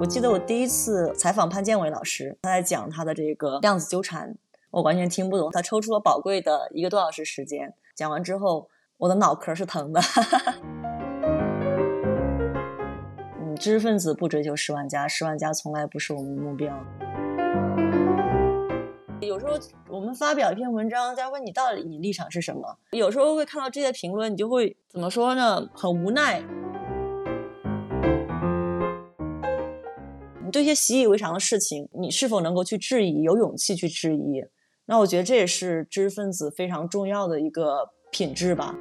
我记得我第一次采访潘建伟老师，他在讲他的这个量子纠缠，我完全听不懂。他抽出了宝贵的一个多小时时间，讲完之后，我的脑壳是疼的。嗯，知识分子不追求十万加，十万加从来不是我们的目标。有时候我们发表一篇文章，家问你到底你立场是什么？有时候会看到这些评论，你就会怎么说呢？很无奈。对一些习以为常的事情，你是否能够去质疑？有勇气去质疑？那我觉得这也是知识分子非常重要的一个品质吧。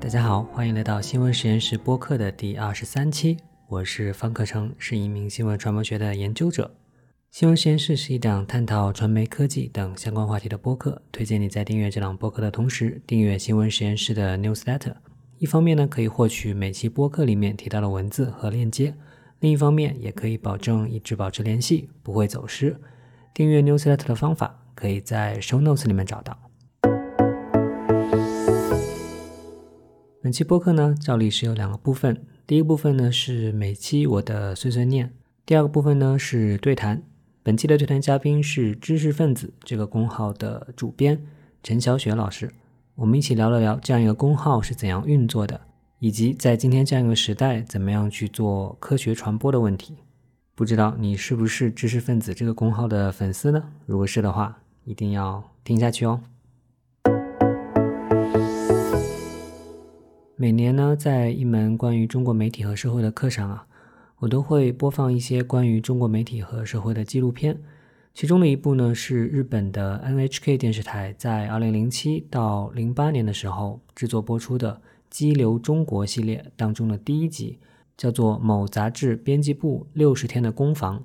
大家好，欢迎来到新闻实验室播客的第二十三期。我是方克成，是一名新闻传播学的研究者。新闻实验室是一档探讨传媒科技等相关话题的播客，推荐你在订阅这档播客的同时，订阅新闻实验室的 newsletter。一方面呢，可以获取每期播客里面提到的文字和链接；另一方面，也可以保证一直保持联系，不会走失。订阅 newsletter 的方法，可以在 show notes 里面找到。本期播客呢，照例是有两个部分。第一个部分呢是每期我的碎碎念，第二个部分呢是对谈。本期的对谈嘉宾是知识分子这个公号的主编陈小雪老师，我们一起聊了聊这样一个公号是怎样运作的，以及在今天这样一个时代怎么样去做科学传播的问题。不知道你是不是知识分子这个公号的粉丝呢？如果是的话，一定要听下去哦。每年呢，在一门关于中国媒体和社会的课上啊，我都会播放一些关于中国媒体和社会的纪录片。其中的一部呢，是日本的 NHK 电视台在2007到08年的时候制作播出的《激流中国》系列当中的第一集，叫做《某杂志编辑部六十天的攻防》。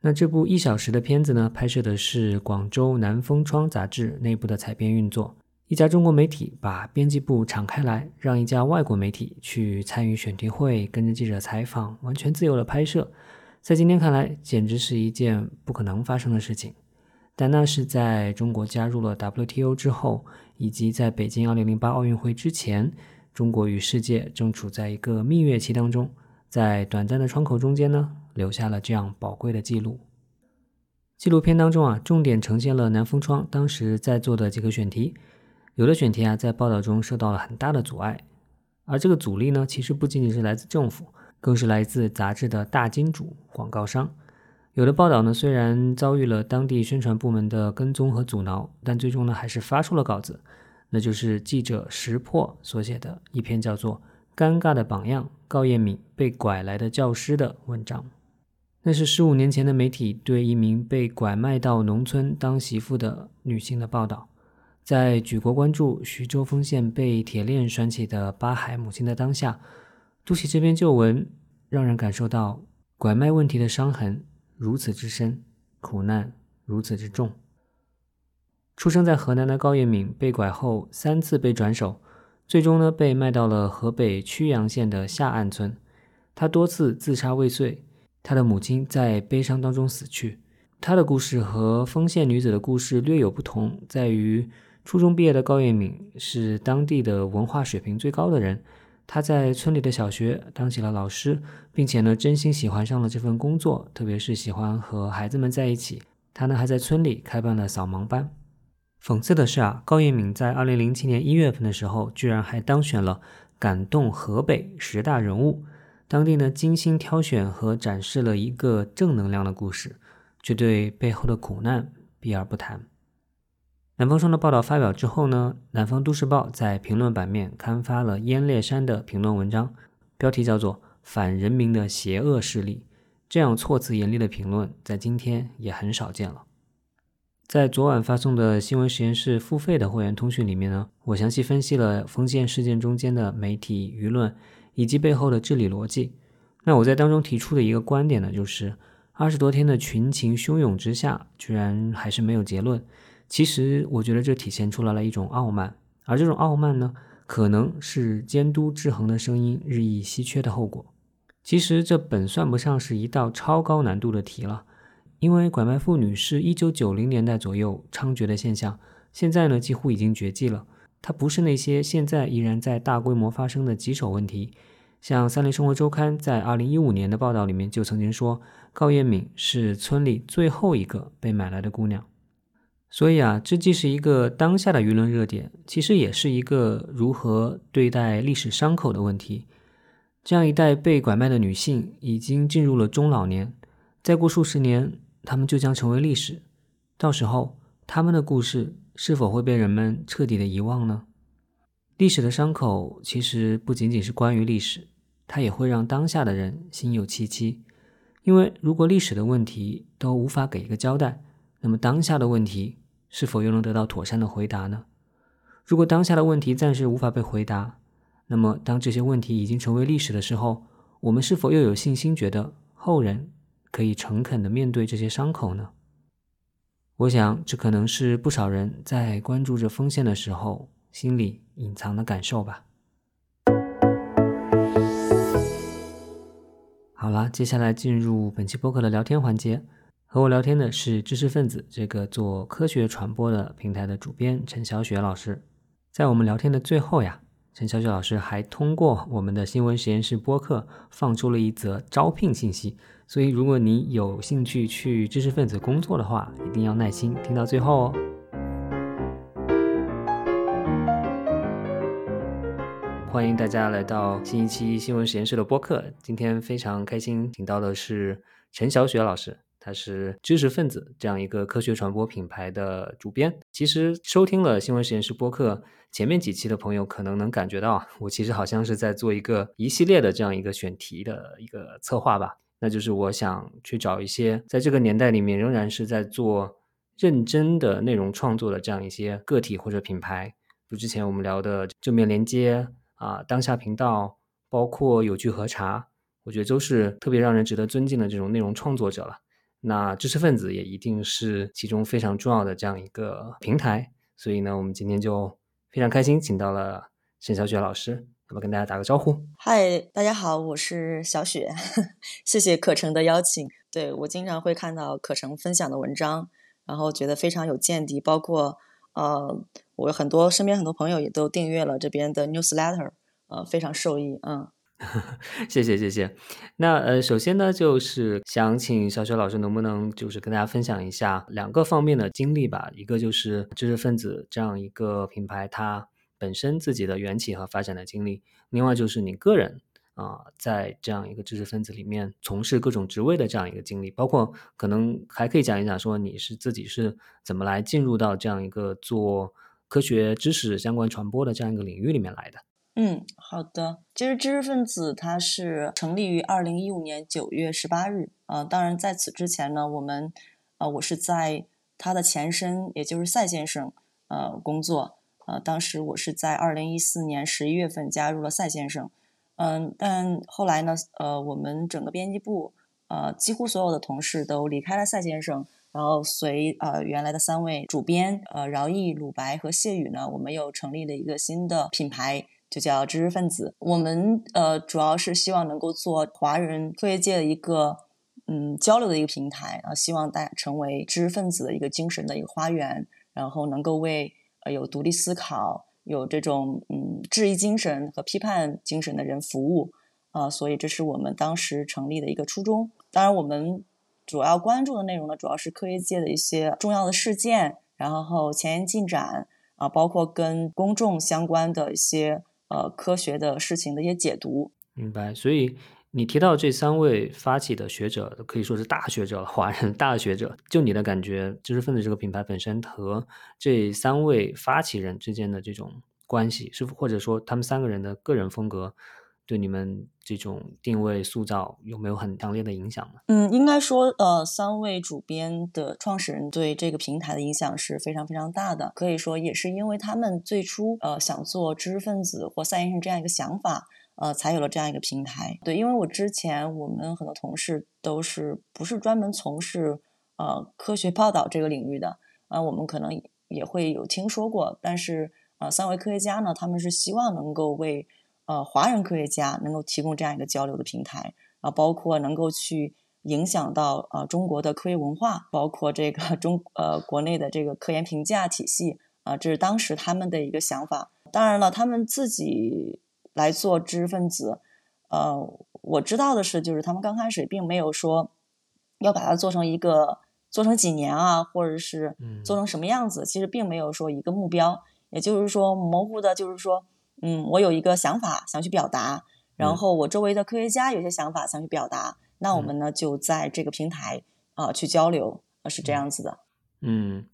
那这部一小时的片子呢，拍摄的是广州南风窗杂志内部的采编运作。一家中国媒体把编辑部敞开来，让一家外国媒体去参与选题会，跟着记者采访，完全自由的拍摄，在今天看来简直是一件不可能发生的事情。但那是在中国加入了 WTO 之后，以及在北京2008奥运会之前，中国与世界正处在一个蜜月期当中，在短暂的窗口中间呢，留下了这样宝贵的记录。纪录片当中啊，重点呈现了南风窗当时在做的几个选题。有的选题啊，在报道中受到了很大的阻碍，而这个阻力呢，其实不仅仅是来自政府，更是来自杂志的大金主广告商。有的报道呢，虽然遭遇了当地宣传部门的跟踪和阻挠，但最终呢，还是发出了稿子。那就是记者石破所写的一篇叫做《尴尬的榜样：高彦敏被拐来的教师》的文章。那是十五年前的媒体对一名被拐卖到农村当媳妇的女性的报道。在举国关注徐州丰县被铁链拴起的八海母亲的当下，读起这篇旧文，让人感受到拐卖问题的伤痕如此之深，苦难如此之重。出生在河南的高彦敏被拐后三次被转手，最终呢被卖到了河北曲阳县的下岸村。他多次自杀未遂，他的母亲在悲伤当中死去。他的故事和丰县女子的故事略有不同，在于。初中毕业的高彦敏是当地的文化水平最高的人，他在村里的小学当起了老师，并且呢，真心喜欢上了这份工作，特别是喜欢和孩子们在一起。他呢，还在村里开办了扫盲班。讽刺的是啊，高彦敏在二零零七年一月份的时候，居然还当选了感动河北十大人物。当地呢，精心挑选和展示了一个正能量的故事，却对背后的苦难避而不谈。南方双的报道发表之后呢，南方都市报在评论版面刊发了燕烈山的评论文章，标题叫做《反人民的邪恶势力》。这样措辞严厉的评论，在今天也很少见了。在昨晚发送的新闻实验室付费的会员通讯里面呢，我详细分析了封建事件中间的媒体舆论以及背后的治理逻辑。那我在当中提出的一个观点呢，就是二十多天的群情汹涌之下，居然还是没有结论。其实我觉得这体现出来了一种傲慢，而这种傲慢呢，可能是监督制衡的声音日益稀缺的后果。其实这本算不上是一道超高难度的题了，因为拐卖妇女是一九九零年代左右猖獗的现象，现在呢几乎已经绝迹了。它不是那些现在依然在大规模发生的棘手问题。像《三联生活周刊》在二零一五年的报道里面就曾经说，高彦敏是村里最后一个被买来的姑娘。所以啊，这既是一个当下的舆论热点，其实也是一个如何对待历史伤口的问题。这样一代被拐卖的女性已经进入了中老年，再过数十年，她们就将成为历史。到时候，她们的故事是否会被人们彻底的遗忘呢？历史的伤口其实不仅仅是关于历史。它也会让当下的人心有戚戚，因为如果历史的问题都无法给一个交代，那么当下的问题是否又能得到妥善的回答呢？如果当下的问题暂时无法被回答，那么当这些问题已经成为历史的时候，我们是否又有信心觉得后人可以诚恳地面对这些伤口呢？我想，这可能是不少人在关注着风险的时候心里隐藏的感受吧。好了，接下来进入本期播客的聊天环节。和我聊天的是知识分子这个做科学传播的平台的主编陈小雪老师。在我们聊天的最后呀，陈小雪老师还通过我们的新闻实验室播客放出了一则招聘信息。所以，如果你有兴趣去知识分子工作的话，一定要耐心听到最后哦。欢迎大家来到新一期新闻实验室的播客。今天非常开心，请到的是陈小雪老师，他是知识分子这样一个科学传播品牌的主编。其实收听了新闻实验室播客前面几期的朋友，可能能感觉到，我其实好像是在做一个一系列的这样一个选题的一个策划吧。那就是我想去找一些在这个年代里面仍然是在做认真的内容创作的这样一些个体或者品牌，就之前我们聊的正面连接。啊，当下频道包括有趣核查，我觉得都是特别让人值得尊敬的这种内容创作者了。那知识分子也一定是其中非常重要的这样一个平台。所以呢，我们今天就非常开心，请到了沈小雪老师，那么跟大家打个招呼？嗨，大家好，我是小雪，谢谢可成的邀请。对我经常会看到可成分享的文章，然后觉得非常有见地，包括。呃，我很多身边很多朋友也都订阅了这边的 newsletter，呃，非常受益。嗯，谢谢谢谢。那呃，首先呢，就是想请小雪老师能不能就是跟大家分享一下两个方面的经历吧。一个就是知识分子这样一个品牌它本身自己的缘起和发展的经历，另外就是你个人。啊，在这样一个知识分子里面从事各种职位的这样一个经历，包括可能还可以讲一讲，说你是自己是怎么来进入到这样一个做科学知识相关传播的这样一个领域里面来的。嗯，好的。其实知识分子它是成立于二零一五年九月十八日。呃，当然在此之前呢，我们呃，我是在他的前身，也就是赛先生呃工作。呃，当时我是在二零一四年十一月份加入了赛先生。嗯，但后来呢？呃，我们整个编辑部，呃，几乎所有的同事都离开了赛先生，然后随呃原来的三位主编，呃，饶毅、鲁白和谢宇呢，我们又成立了一个新的品牌，就叫知识分子。我们呃主要是希望能够做华人科学界的一个嗯交流的一个平台，啊，希望大家成为知识分子的一个精神的一个花园，然后能够为呃有独立思考。有这种嗯质疑精神和批判精神的人服务啊，所以这是我们当时成立的一个初衷。当然，我们主要关注的内容呢，主要是科学界的一些重要的事件，然后前沿进展啊，包括跟公众相关的一些呃科学的事情的一些解读。明白，所以。你提到这三位发起的学者，可以说是大学者，华人大学者。就你的感觉，知识分子这个品牌本身和这三位发起人之间的这种关系，是或者说他们三个人的个人风格，对你们这种定位塑造有没有很强烈的影响呢？嗯，应该说，呃，三位主编的创始人对这个平台的影响是非常非常大的。可以说，也是因为他们最初呃想做知识分子或赛先生这样一个想法。呃，才有了这样一个平台。对，因为我之前我们很多同事都是不是专门从事呃科学报道这个领域的，啊，我们可能也会有听说过。但是呃，三位科学家呢，他们是希望能够为呃华人科学家能够提供这样一个交流的平台，啊，包括能够去影响到呃中国的科学文化，包括这个 中呃国内的这个科研评价体系，啊，这是当时他们的一个想法。当然了，他们自己来做知识分子，呃，我知道的是，就是他们刚开始并没有说要把它做成一个做成几年啊，或者是做成什么样子，其实并没有说一个目标，也就是说模糊的，就是说，嗯，我有一个想法想去表达，然后我周围的科学家有些想法想去表达，那我们呢就在这个平台啊去交流，是这样子的。嗯，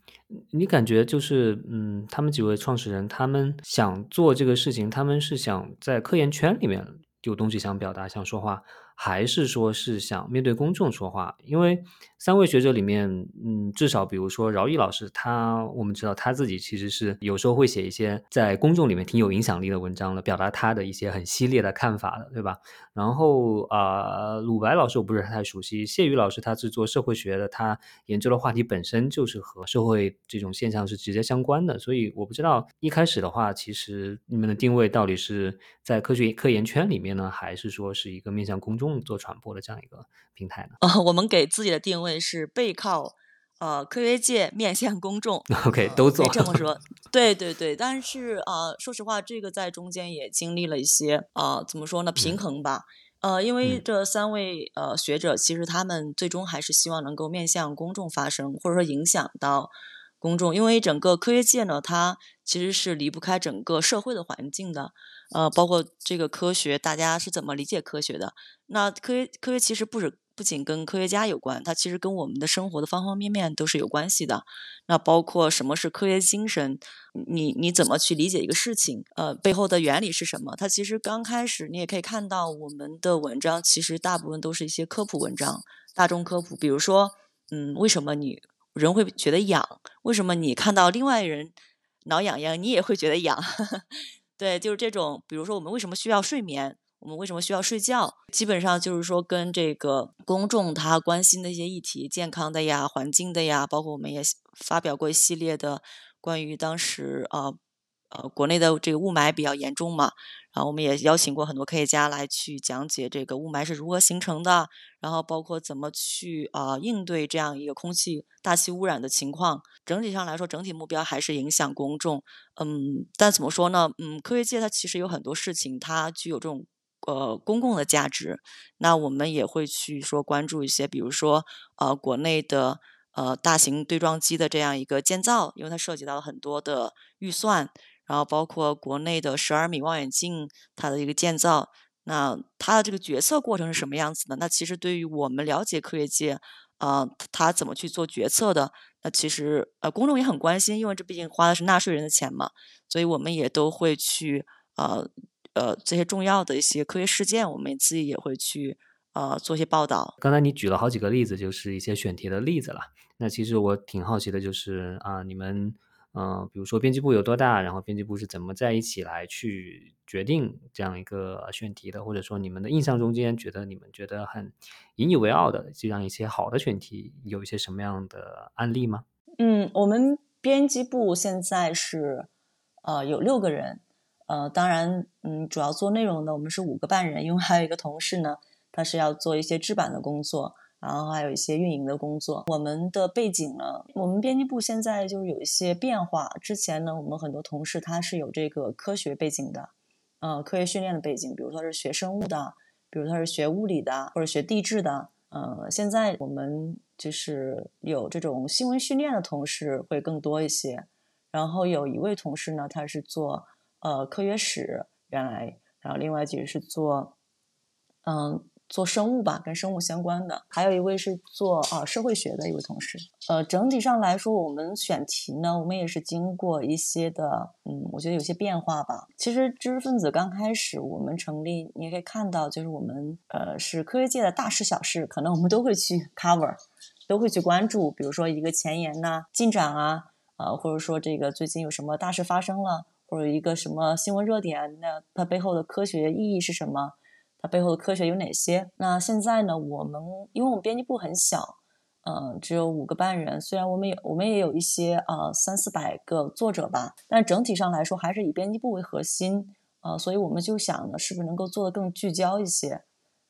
你感觉就是，嗯，他们几位创始人，他们想做这个事情，他们是想在科研圈里面有东西想表达、想说话。还是说是想面对公众说话，因为三位学者里面，嗯，至少比如说饶毅老师，他我们知道他自己其实是有时候会写一些在公众里面挺有影响力的文章的，表达他的一些很犀利的看法的，对吧？然后啊，鲁白老师我不是太熟悉，谢宇老师他是做社会学的，他研究的话题本身就是和社会这种现象是直接相关的，所以我不知道一开始的话，其实你们的定位到底是在科学科研圈里面呢，还是说是一个面向公众？做传播的这样一个平台呢？呃，我们给自己的定位是背靠呃科学界，面向公众。OK，都做这么说。对对对，但是啊，说实话，这个在中间也经历了一些啊，怎么说呢？平衡吧。呃，因为这三位呃学者，其实他们最终还是希望能够面向公众发声，或者说影响到公众。因为整个科学界呢，它其实是离不开整个社会的环境的。呃，包括这个科学，大家是怎么理解科学的？那科学科学其实不止不仅跟科学家有关，它其实跟我们的生活的方方面面都是有关系的。那包括什么是科学精神？你你怎么去理解一个事情？呃，背后的原理是什么？它其实刚开始你也可以看到，我们的文章其实大部分都是一些科普文章，大众科普。比如说，嗯，为什么你人会觉得痒？为什么你看到另外人挠痒痒，你也会觉得痒？对，就是这种，比如说我们为什么需要睡眠，我们为什么需要睡觉，基本上就是说跟这个公众他关心的一些议题，健康的呀、环境的呀，包括我们也发表过一系列的关于当时啊。呃国内的这个雾霾比较严重嘛，然后我们也邀请过很多科学家来去讲解这个雾霾是如何形成的，然后包括怎么去啊应对这样一个空气大气污染的情况。整体上来说，整体目标还是影响公众。嗯，但怎么说呢？嗯，科学界它其实有很多事情，它具有这种呃公共的价值。那我们也会去说关注一些，比如说呃国内的呃大型对撞机的这样一个建造，因为它涉及到很多的预算。然后包括国内的十二米望远镜，它的一个建造，那它的这个决策过程是什么样子的？那其实对于我们了解科学界，啊，他怎么去做决策的？那其实呃，公众也很关心，因为这毕竟花的是纳税人的钱嘛，所以我们也都会去呃呃这些重要的一些科学事件，我们自己也会去呃做些报道。刚才你举了好几个例子，就是一些选题的例子了。那其实我挺好奇的，就是啊，你们。嗯，比如说编辑部有多大，然后编辑部是怎么在一起来去决定这样一个选题的，或者说你们的印象中间觉得你们觉得很引以为傲的这样一些好的选题，有一些什么样的案例吗？嗯，我们编辑部现在是呃有六个人，呃，当然，嗯，主要做内容的我们是五个半人，因为还有一个同事呢，他是要做一些制版的工作。然后还有一些运营的工作。我们的背景呢，我们编辑部现在就是有一些变化。之前呢，我们很多同事他是有这个科学背景的，呃，科学训练的背景，比如说是学生物的，比如他是学物理的，或者学地质的。呃，现在我们就是有这种新闻训练的同事会更多一些。然后有一位同事呢，他是做呃科学史，原来，然后另外几个是做，嗯。做生物吧，跟生物相关的，还有一位是做啊社会学的一位同事。呃，整体上来说，我们选题呢，我们也是经过一些的，嗯，我觉得有些变化吧。其实知识分子刚开始我们成立，你也可以看到，就是我们呃是科学界的大事小事，可能我们都会去 cover，都会去关注。比如说一个前沿呐、进展啊，呃，或者说这个最近有什么大事发生了，或者一个什么新闻热点，那它背后的科学意义是什么？它背后的科学有哪些？那现在呢？我们因为我们编辑部很小，嗯，只有五个半人。虽然我们有，我们也有一些呃三四百个作者吧，但整体上来说还是以编辑部为核心，呃，所以我们就想呢，是不是能够做得更聚焦一些？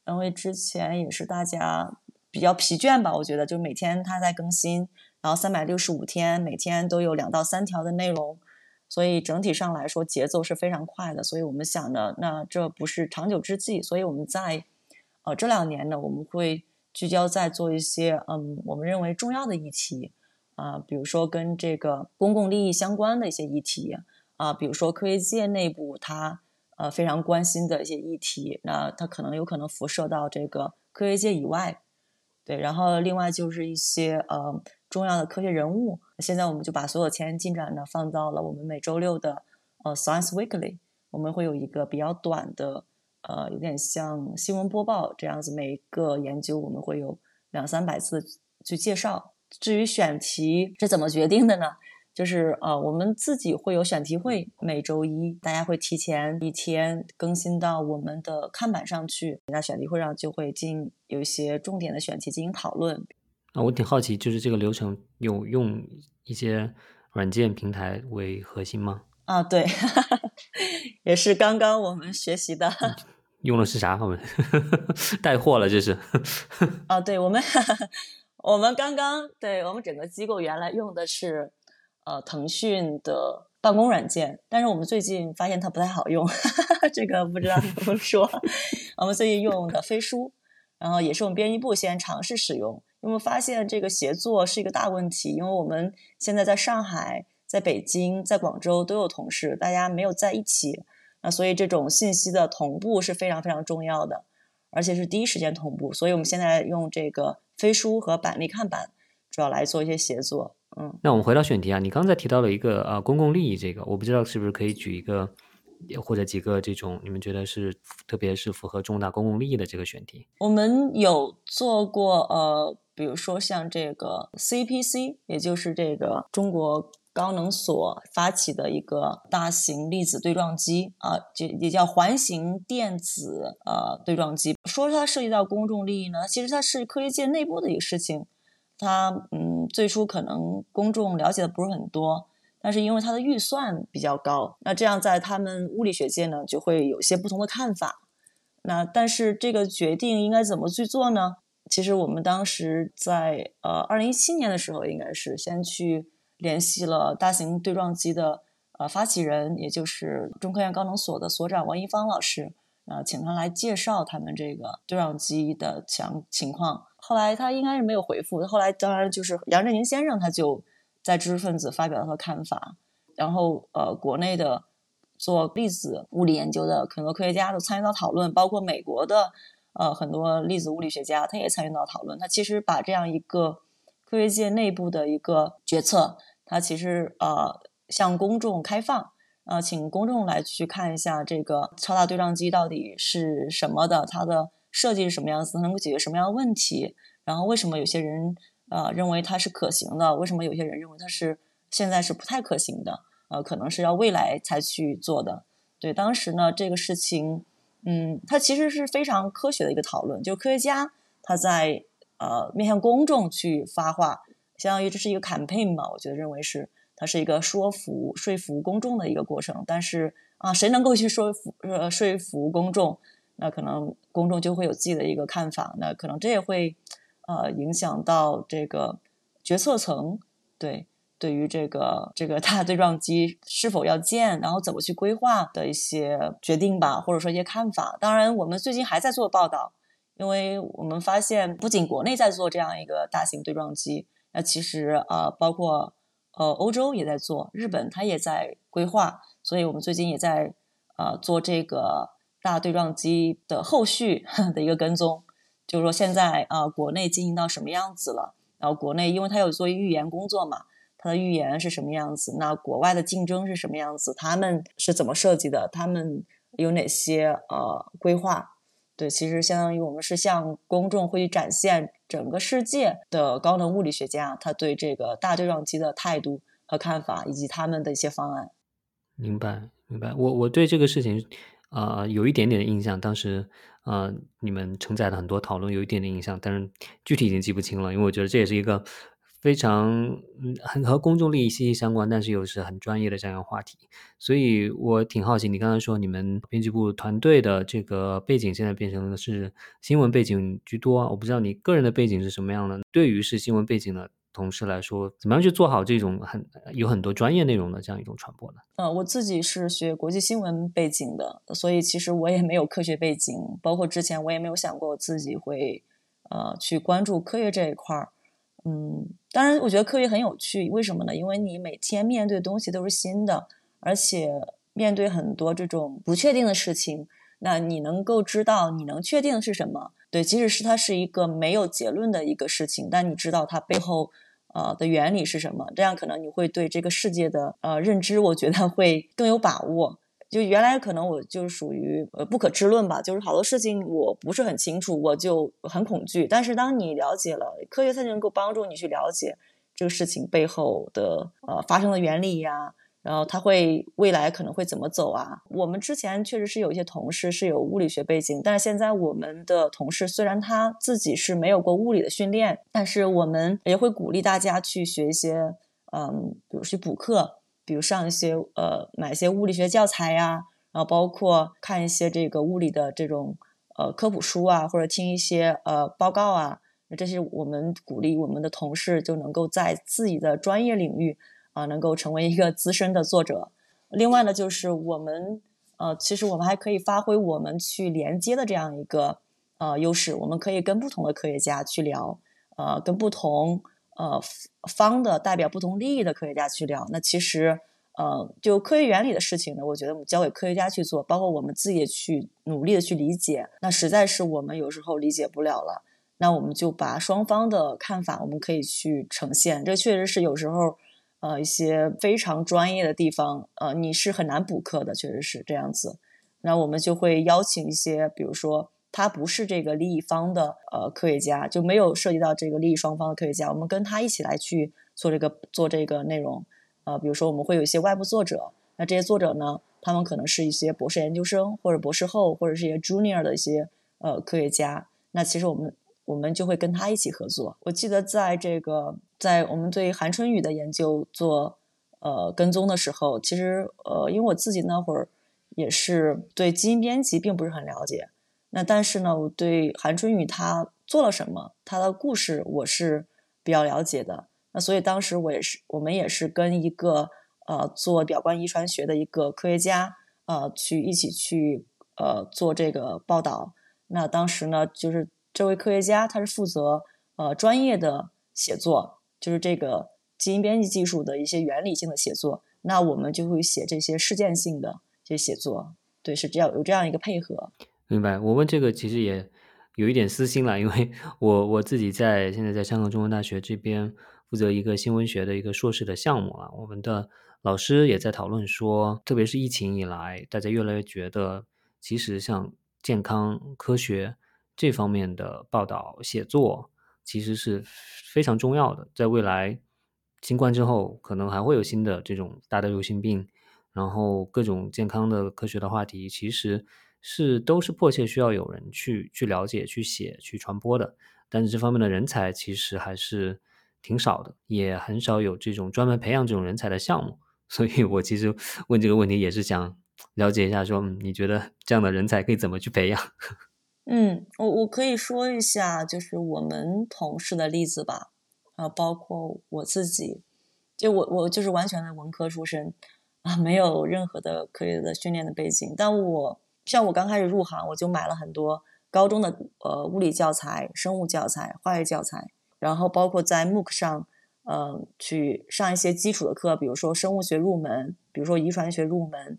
因为之前也是大家比较疲倦吧，我觉得就每天它在更新，然后三百六十五天每天都有两到三条的内容，所以整体上来说节奏是非常快的。所以我们想呢，那这不是长久之计，所以我们在呃这两年呢，我们会聚焦在做一些嗯我们认为重要的议题啊，比如说跟这个公共利益相关的一些议题啊，比如说科学界内部它呃非常关心的一些议题，那它可能有可能辐射到这个科学界以外。对，然后另外就是一些呃重要的科学人物，现在我们就把所有前沿进展呢放到了我们每周六的呃 Science Weekly，我们会有一个比较短的呃有点像新闻播报这样子，每一个研究我们会有两三百字去介绍。至于选题是怎么决定的呢？就是呃，我们自己会有选题会，每周一大家会提前一天更新到我们的看板上去。那选题会上就会进有一些重点的选题进行讨论。啊，我挺好奇，就是这个流程有用一些软件平台为核心吗？啊，对，也是刚刚我们学习的。用的是啥？我们 带货了，这是。啊，对，我们我们刚刚对我们整个机构原来用的是。呃，腾讯的办公软件，但是我们最近发现它不太好用，这个不知道怎么说。我们最近用的飞书，然后也是我们编辑部先尝试使用，因为发现这个协作是一个大问题，因为我们现在在上海、在北京、在广州都有同事，大家没有在一起，那所以这种信息的同步是非常非常重要的，而且是第一时间同步，所以我们现在用这个飞书和板栗看板，主要来做一些协作。嗯，那我们回到选题啊，你刚才提到了一个呃公共利益这个，我不知道是不是可以举一个或者几个这种你们觉得是特别是符合重大公共利益的这个选题。我们有做过呃，比如说像这个 CPC，也就是这个中国高能所发起的一个大型粒子对撞机啊，就也叫环形电子呃对撞机。说它涉及到公众利益呢，其实它是科学界内部的一个事情。它嗯，最初可能公众了解的不是很多，但是因为它的预算比较高，那这样在他们物理学界呢就会有些不同的看法。那但是这个决定应该怎么去做呢？其实我们当时在呃二零一七年的时候，应该是先去联系了大型对撞机的呃发起人，也就是中科院高能所的所长王一芳老师，呃，请他来介绍他们这个对撞机的强情况。后来他应该是没有回复。后来当然就是杨振宁先生，他就在知识分子发表了他的看法。然后呃，国内的做粒子物理研究的很多科学家都参与到讨论，包括美国的呃很多粒子物理学家，他也参与到讨论。他其实把这样一个科学界内部的一个决策，他其实呃向公众开放，呃，请公众来去看一下这个超大对撞机到底是什么的，它的。设计是什么样子，能够解决什么样的问题？然后为什么有些人呃认为它是可行的？为什么有些人认为它是现在是不太可行的？呃，可能是要未来才去做的。对，当时呢这个事情，嗯，它其实是非常科学的一个讨论，就科学家他在呃面向公众去发话，相当于这是一个 campaign 嘛，我觉得认为是它是一个说服说服公众的一个过程。但是啊，谁能够去说服呃说服公众？那可能公众就会有自己的一个看法，那可能这也会，呃，影响到这个决策层对对于这个这个大对撞机是否要建，然后怎么去规划的一些决定吧，或者说一些看法。当然，我们最近还在做报道，因为我们发现不仅国内在做这样一个大型对撞机，那其实呃，包括呃欧洲也在做，日本它也在规划，所以我们最近也在呃做这个。大对撞机的后续的一个跟踪，就是说现在啊，国内进行到什么样子了？然后国内因为它有做预言工作嘛，它的预言是什么样子？那国外的竞争是什么样子？他们是怎么设计的？他们有哪些呃规划？对，其实相当于我们是向公众会去展现整个世界的高能物理学家他对这个大对撞机的态度和看法，以及他们的一些方案。明白，明白。我我对这个事情。呃，有一点点的印象，当时呃，你们承载了很多讨论，有一点点印象，但是具体已经记不清了，因为我觉得这也是一个非常嗯，很和公众利益息息相关，但是又是很专业的这样一个话题，所以我挺好奇，你刚才说你们编辑部团队的这个背景现在变成的是新闻背景居多，我不知道你个人的背景是什么样的，对于是新闻背景的同事来说，怎么样去做好这种很有很多专业内容的这样一种传播呢？呃，我自己是学国际新闻背景的，所以其实我也没有科学背景，包括之前我也没有想过我自己会呃去关注科学这一块儿。嗯，当然，我觉得科学很有趣，为什么呢？因为你每天面对的东西都是新的，而且面对很多这种不确定的事情，那你能够知道你能确定的是什么？对，即使是它是一个没有结论的一个事情，但你知道它背后呃的原理是什么，这样可能你会对这个世界的呃认知，我觉得会更有把握。就原来可能我就属于呃不可知论吧，就是好多事情我不是很清楚，我就很恐惧。但是当你了解了科学，它就能够帮助你去了解这个事情背后的呃发生的原理呀，然后它会未来可能会怎么走啊？我们之前确实是有一些同事是有物理学背景，但是现在我们的同事虽然他自己是没有过物理的训练，但是我们也会鼓励大家去学一些嗯，比如去补课。比如上一些呃买一些物理学教材呀，然后包括看一些这个物理的这种呃科普书啊，或者听一些呃报告啊，这些我们鼓励我们的同事就能够在自己的专业领域啊能够成为一个资深的作者。另外呢，就是我们呃其实我们还可以发挥我们去连接的这样一个呃优势，我们可以跟不同的科学家去聊，呃跟不同。呃，方的代表不同利益的科学家去聊，那其实，呃，就科学原理的事情呢，我觉得我们交给科学家去做，包括我们自己也去努力的去理解。那实在是我们有时候理解不了了，那我们就把双方的看法，我们可以去呈现。这确实是有时候，呃，一些非常专业的地方，呃，你是很难补课的，确实是这样子。那我们就会邀请一些，比如说。他不是这个利益方的呃科学家，就没有涉及到这个利益双方的科学家。我们跟他一起来去做这个做这个内容，呃，比如说我们会有一些外部作者，那这些作者呢，他们可能是一些博士研究生或者博士后或者是一些 junior 的一些呃科学家。那其实我们我们就会跟他一起合作。我记得在这个在我们对韩春雨的研究做呃跟踪的时候，其实呃因为我自己那会儿也是对基因编辑并不是很了解。那但是呢，我对韩春雨他做了什么，他的故事我是比较了解的。那所以当时我也是，我们也是跟一个呃做表观遗传学的一个科学家呃去一起去呃做这个报道。那当时呢，就是这位科学家他是负责呃专业的写作，就是这个基因编辑技术的一些原理性的写作。那我们就会写这些事件性的这些写作。对，是这样有这样一个配合。明白，我问这个其实也有一点私心了，因为 我我自己在现在在香港中文大学这边负责一个新闻学的一个硕士的项目啊，我们的老师也在讨论说，特别是疫情以来，大家越来越觉得，其实像健康科学这方面的报道写作，其实是非常重要的，在未来新冠之后，可能还会有新的这种大的流行病，然后各种健康的科学的话题，其实。是都是迫切需要有人去去了解、去写、去传播的，但是这方面的人才其实还是挺少的，也很少有这种专门培养这种人才的项目。所以我其实问这个问题也是想了解一下，说你觉得这样的人才可以怎么去培养？嗯，我我可以说一下，就是我们同事的例子吧，啊，包括我自己，就我我就是完全的文科出身啊，没有任何的科学的训练的背景，但我。像我刚开始入行，我就买了很多高中的呃物理教材、生物教材、化学教材，然后包括在 MOOC 上，呃，去上一些基础的课，比如说生物学入门，比如说遗传学入门，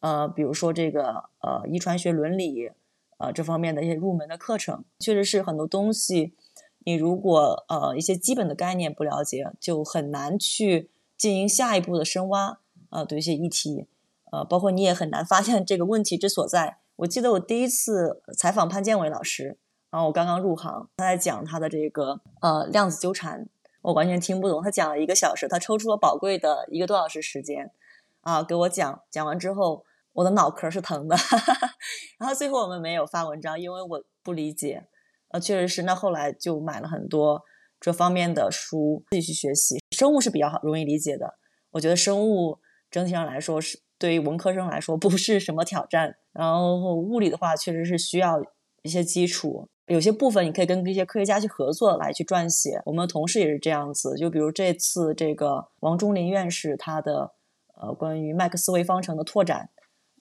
呃，比如说这个呃遗传学伦理，呃这方面的一些入门的课程，确实是很多东西，你如果呃一些基本的概念不了解，就很难去进行下一步的深挖啊，对一些议题。呃，包括你也很难发现这个问题之所在。我记得我第一次采访潘建伟老师，然后我刚刚入行，他在讲他的这个呃量子纠缠，我完全听不懂。他讲了一个小时，他抽出了宝贵的一个多小时时间啊，给我讲。讲完之后，我的脑壳是疼的。然后最后我们没有发文章，因为我不理解。呃，确实是。那后来就买了很多这方面的书，自己去学习。生物是比较好容易理解的，我觉得生物整体上来说是。对于文科生来说不是什么挑战，然后物理的话确实是需要一些基础，有些部分你可以跟一些科学家去合作来去撰写。我们同事也是这样子，就比如这次这个王忠林院士他的呃关于麦克斯韦方程的拓展，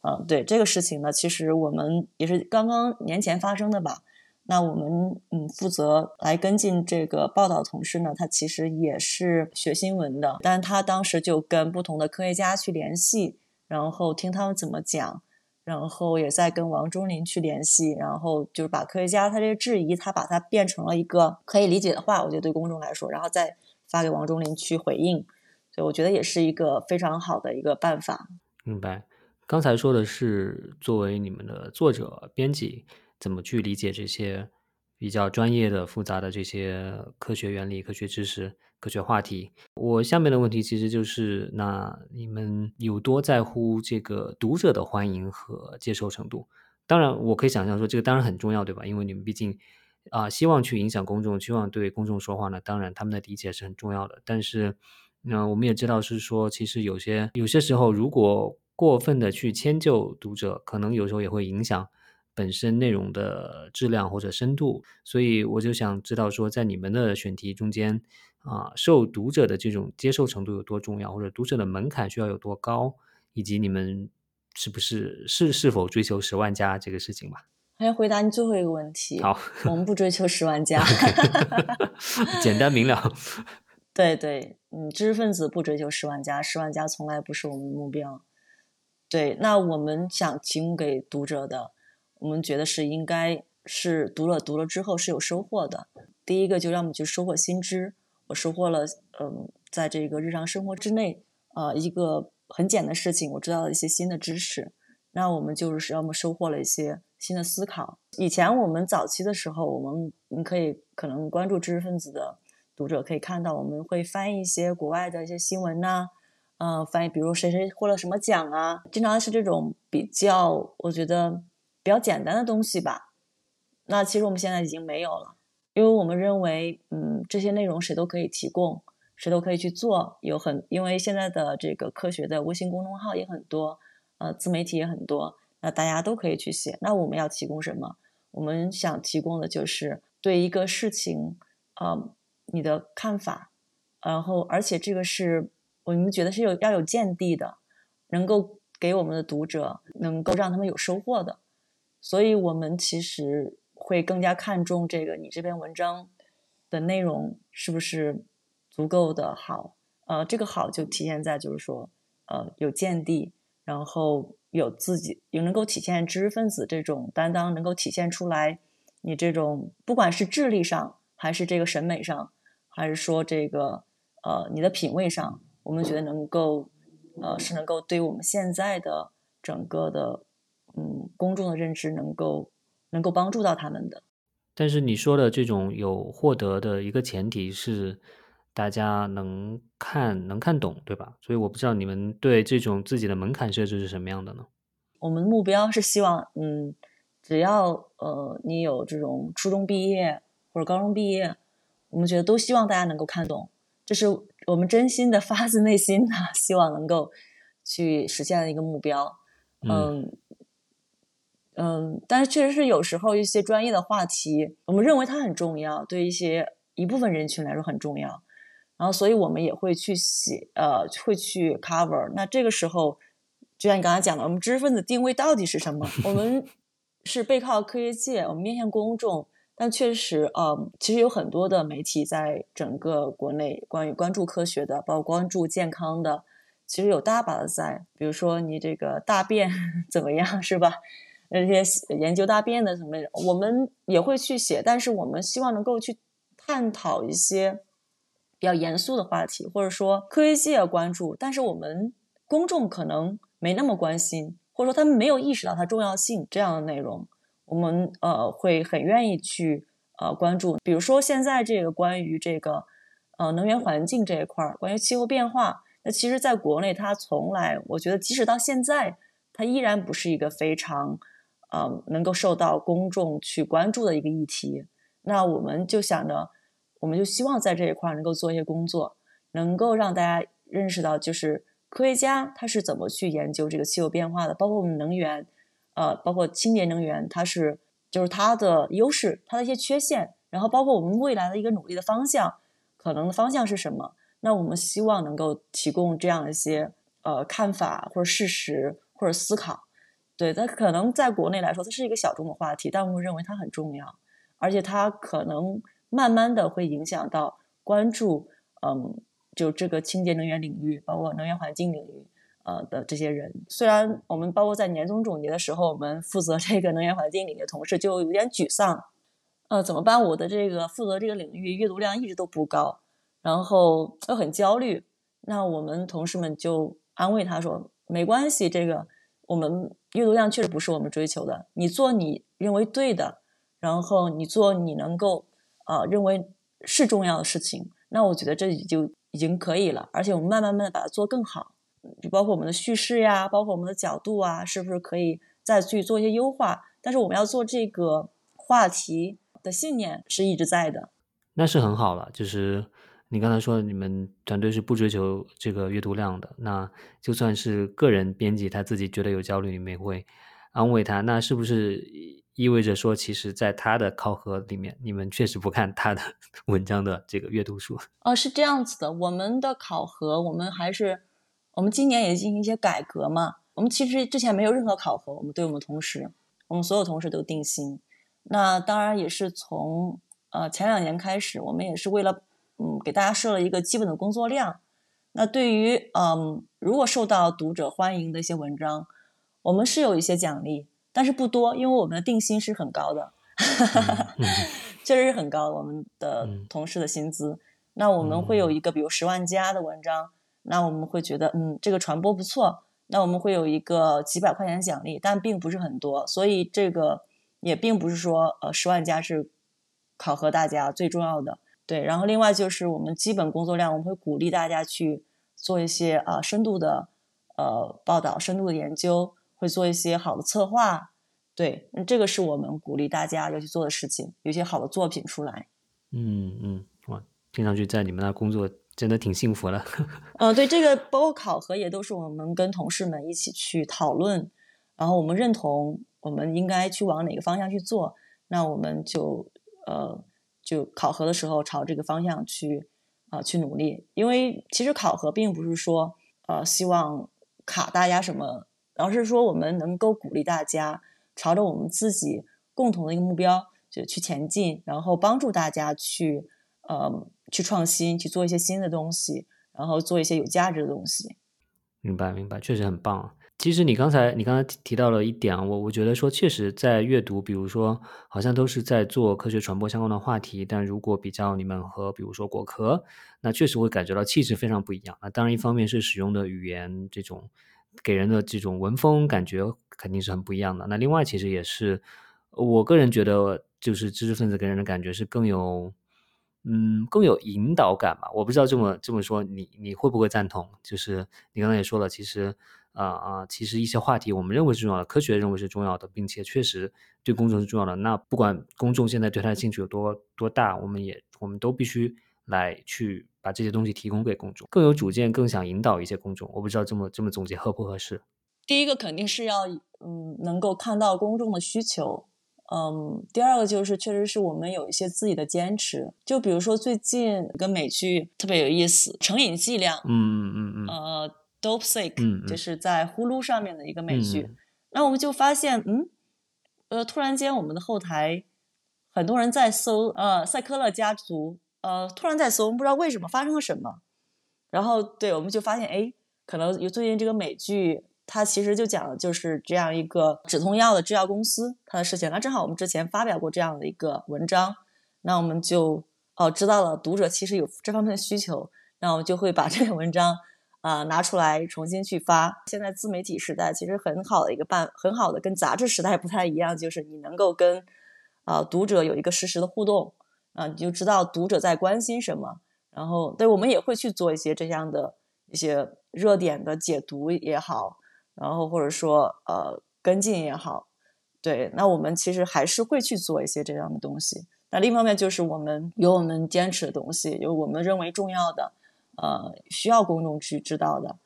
呃，对这个事情呢，其实我们也是刚刚年前发生的吧。那我们嗯负责来跟进这个报道的，同事呢，他其实也是学新闻的，但他当时就跟不同的科学家去联系，然后听他们怎么讲。然后也在跟王忠林去联系，然后就是把科学家他这个质疑，他把它变成了一个可以理解的话，我觉得对公众来说，然后再发给王忠林去回应，所以我觉得也是一个非常好的一个办法。明白。刚才说的是作为你们的作者、编辑，怎么去理解这些比较专业的、复杂的这些科学原理、科学知识。科学话题，我下面的问题其实就是：那你们有多在乎这个读者的欢迎和接受程度？当然，我可以想象说，这个当然很重要，对吧？因为你们毕竟啊，希望去影响公众，希望对公众说话呢。当然，他们的理解是很重要的。但是，那我们也知道是说，其实有些有些时候，如果过分的去迁就读者，可能有时候也会影响本身内容的质量或者深度。所以，我就想知道说，在你们的选题中间。啊，受读者的这种接受程度有多重要，或者读者的门槛需要有多高，以及你们是不是是是否追求十万加这个事情吧？还要回答你最后一个问题。好，我们不追求十万加 简单明了。对对，嗯，知识分子不追求十万加，十万加从来不是我们的目标。对，那我们想提供给读者的，我们觉得是应该是读了读了之后是有收获的。第一个就让我们去收获新知。我收获了，嗯，在这个日常生活之内，呃，一个很简单的事情，我知道了一些新的知识。那我们就是要么收获了一些新的思考。以前我们早期的时候，我们你可以可能关注知识分子的读者可以看到，我们会翻译一些国外的一些新闻呐，嗯，翻译比如谁谁获了什么奖啊，经常是这种比较我觉得比较简单的东西吧。那其实我们现在已经没有了。因为我们认为，嗯，这些内容谁都可以提供，谁都可以去做。有很，因为现在的这个科学的微信公众号也很多，呃，自媒体也很多，那大家都可以去写。那我们要提供什么？我们想提供的就是对一个事情，呃，你的看法，然后而且这个是我们觉得是有要有见地的，能够给我们的读者能够让他们有收获的。所以我们其实。会更加看重这个你这篇文章的内容是不是足够的好？呃，这个好就体现在就是说，呃，有见地，然后有自己有能够体现知识分子这种担当，能够体现出来你这种不管是智力上，还是这个审美上，还是说这个呃你的品味上，我们觉得能够呃是能够对我们现在的整个的嗯公众的认知能够。能够帮助到他们的，但是你说的这种有获得的一个前提是大家能看能看懂，对吧？所以我不知道你们对这种自己的门槛设置是什么样的呢？我们的目标是希望，嗯，只要呃你有这种初中毕业或者高中毕业，我们觉得都希望大家能够看懂，这是我们真心的 发自内心的希望能够去实现的一个目标，嗯。嗯，但是确实是有时候一些专业的话题，我们认为它很重要，对一些一部分人群来说很重要，然后所以我们也会去写，呃，会去 cover。那这个时候，就像你刚才讲的，我们知识分子定位到底是什么？我们 是背靠科学界，我们面向公众，但确实，呃，其实有很多的媒体在整个国内关于关注科学的，包括关注健康的，其实有大把的在，比如说你这个大便 怎么样，是吧？那些研究大便的什么，我们也会去写，但是我们希望能够去探讨一些比较严肃的话题，或者说科学界关注，但是我们公众可能没那么关心，或者说他们没有意识到它重要性这样的内容，我们呃会很愿意去呃关注。比如说现在这个关于这个呃能源环境这一块儿，关于气候变化，那其实在国内它从来，我觉得即使到现在，它依然不是一个非常。呃，能够受到公众去关注的一个议题，那我们就想着，我们就希望在这一块能够做一些工作，能够让大家认识到，就是科学家他是怎么去研究这个气候变化的，包括我们能源，呃，包括清洁能源，它是就是它的优势，它的一些缺陷，然后包括我们未来的一个努力的方向，可能的方向是什么？那我们希望能够提供这样一些呃看法或者事实或者思考。对，它可能在国内来说，它是一个小众的话题，但我们认为它很重要，而且它可能慢慢的会影响到关注，嗯，就这个清洁能源领域，包括能源环境领域。呃的这些人，虽然我们包括在年终总结的时候，我们负责这个能源环境领域的同事就有点沮丧，呃，怎么办？我的这个负责这个领域阅读量一直都不高，然后又很焦虑。那我们同事们就安慰他说：“没关系，这个我们阅读量确实不是我们追求的，你做你认为对的，然后你做你能够呃认为是重要的事情，那我觉得这就已经可以了。而且我们慢慢慢的把它做更好。”就包括我们的叙事呀，包括我们的角度啊，是不是可以再去做一些优化？但是我们要做这个话题的信念是一直在的。那是很好了，就是你刚才说你们团队是不追求这个阅读量的，那就算是个人编辑他自己觉得有焦虑，你们也会安慰他。那是不是意味着说，其实，在他的考核里面，你们确实不看他的 文章的这个阅读数？哦，是这样子的，我们的考核，我们还是。我们今年也进行一些改革嘛。我们其实之前没有任何考核，我们对我们同事，我们所有同事都定薪。那当然也是从呃前两年开始，我们也是为了嗯给大家设了一个基本的工作量。那对于嗯如果受到读者欢迎的一些文章，我们是有一些奖励，但是不多，因为我们的定薪是很高的，确实是很高我们的同事的薪资。那我们会有一个比如十万加的文章。那我们会觉得，嗯，这个传播不错，那我们会有一个几百块钱奖励，但并不是很多，所以这个也并不是说，呃，十万加是考核大家最重要的。对，然后另外就是我们基本工作量，我们会鼓励大家去做一些啊深度的呃报道、深度的研究，会做一些好的策划。对，这个是我们鼓励大家要去做的事情，有些好的作品出来。嗯嗯，哇，听上去在你们那工作。真的挺幸福的。嗯，对，这个包括考核也都是我们跟同事们一起去讨论，然后我们认同我们应该去往哪个方向去做，那我们就呃就考核的时候朝这个方向去啊去努力。因为其实考核并不是说呃希望卡大家什么，而是说我们能够鼓励大家朝着我们自己共同的一个目标就去前进，然后帮助大家去呃。去创新，去做一些新的东西，然后做一些有价值的东西。明白，明白，确实很棒。其实你刚才你刚才提到了一点啊，我我觉得说，确实在阅读，比如说，好像都是在做科学传播相关的话题，但如果比较你们和比如说果壳，那确实会感觉到气质非常不一样。那当然，一方面是使用的语言这种给人的这种文风感觉肯定是很不一样的。那另外，其实也是我个人觉得，就是知识分子给人的感觉是更有。嗯，更有引导感吧。我不知道这么这么说，你你会不会赞同？就是你刚才也说了，其实啊啊，其实一些话题我们认为是重要的，科学认为是重要的，并且确实对公众是重要的。那不管公众现在对它的兴趣有多多大，我们也我们都必须来去把这些东西提供给公众，更有主见，更想引导一些公众。我不知道这么这么总结合不合适？第一个肯定是要嗯，能够看到公众的需求。嗯，第二个就是，确实是我们有一些自己的坚持。就比如说最近有个美剧特别有意思，《成瘾剂量》。嗯嗯嗯嗯。呃，Dope Sick，就是在呼噜上面的一个美剧。那我们就发现，嗯，呃，突然间我们的后台很多人在搜，呃，赛科勒家族，呃，突然在搜，我们不知道为什么发生了什么。然后，对，我们就发现，哎，可能有最近这个美剧。它其实就讲的就是这样一个止痛药的制药公司它的事情。那正好我们之前发表过这样的一个文章，那我们就哦知道了读者其实有这方面的需求，那我们就会把这个文章啊拿出来重新去发。现在自媒体时代其实很好的一个办，很好的跟杂志时代不太一样，就是你能够跟啊读者有一个实时的互动啊，你就知道读者在关心什么。然后对我们也会去做一些这样的一些热点的解读也好。然后或者说呃跟进也好，对，那我们其实还是会去做一些这样的东西。那另一方面就是我们有我们坚持的东西，有我们认为重要的，呃，需要公众去知道的。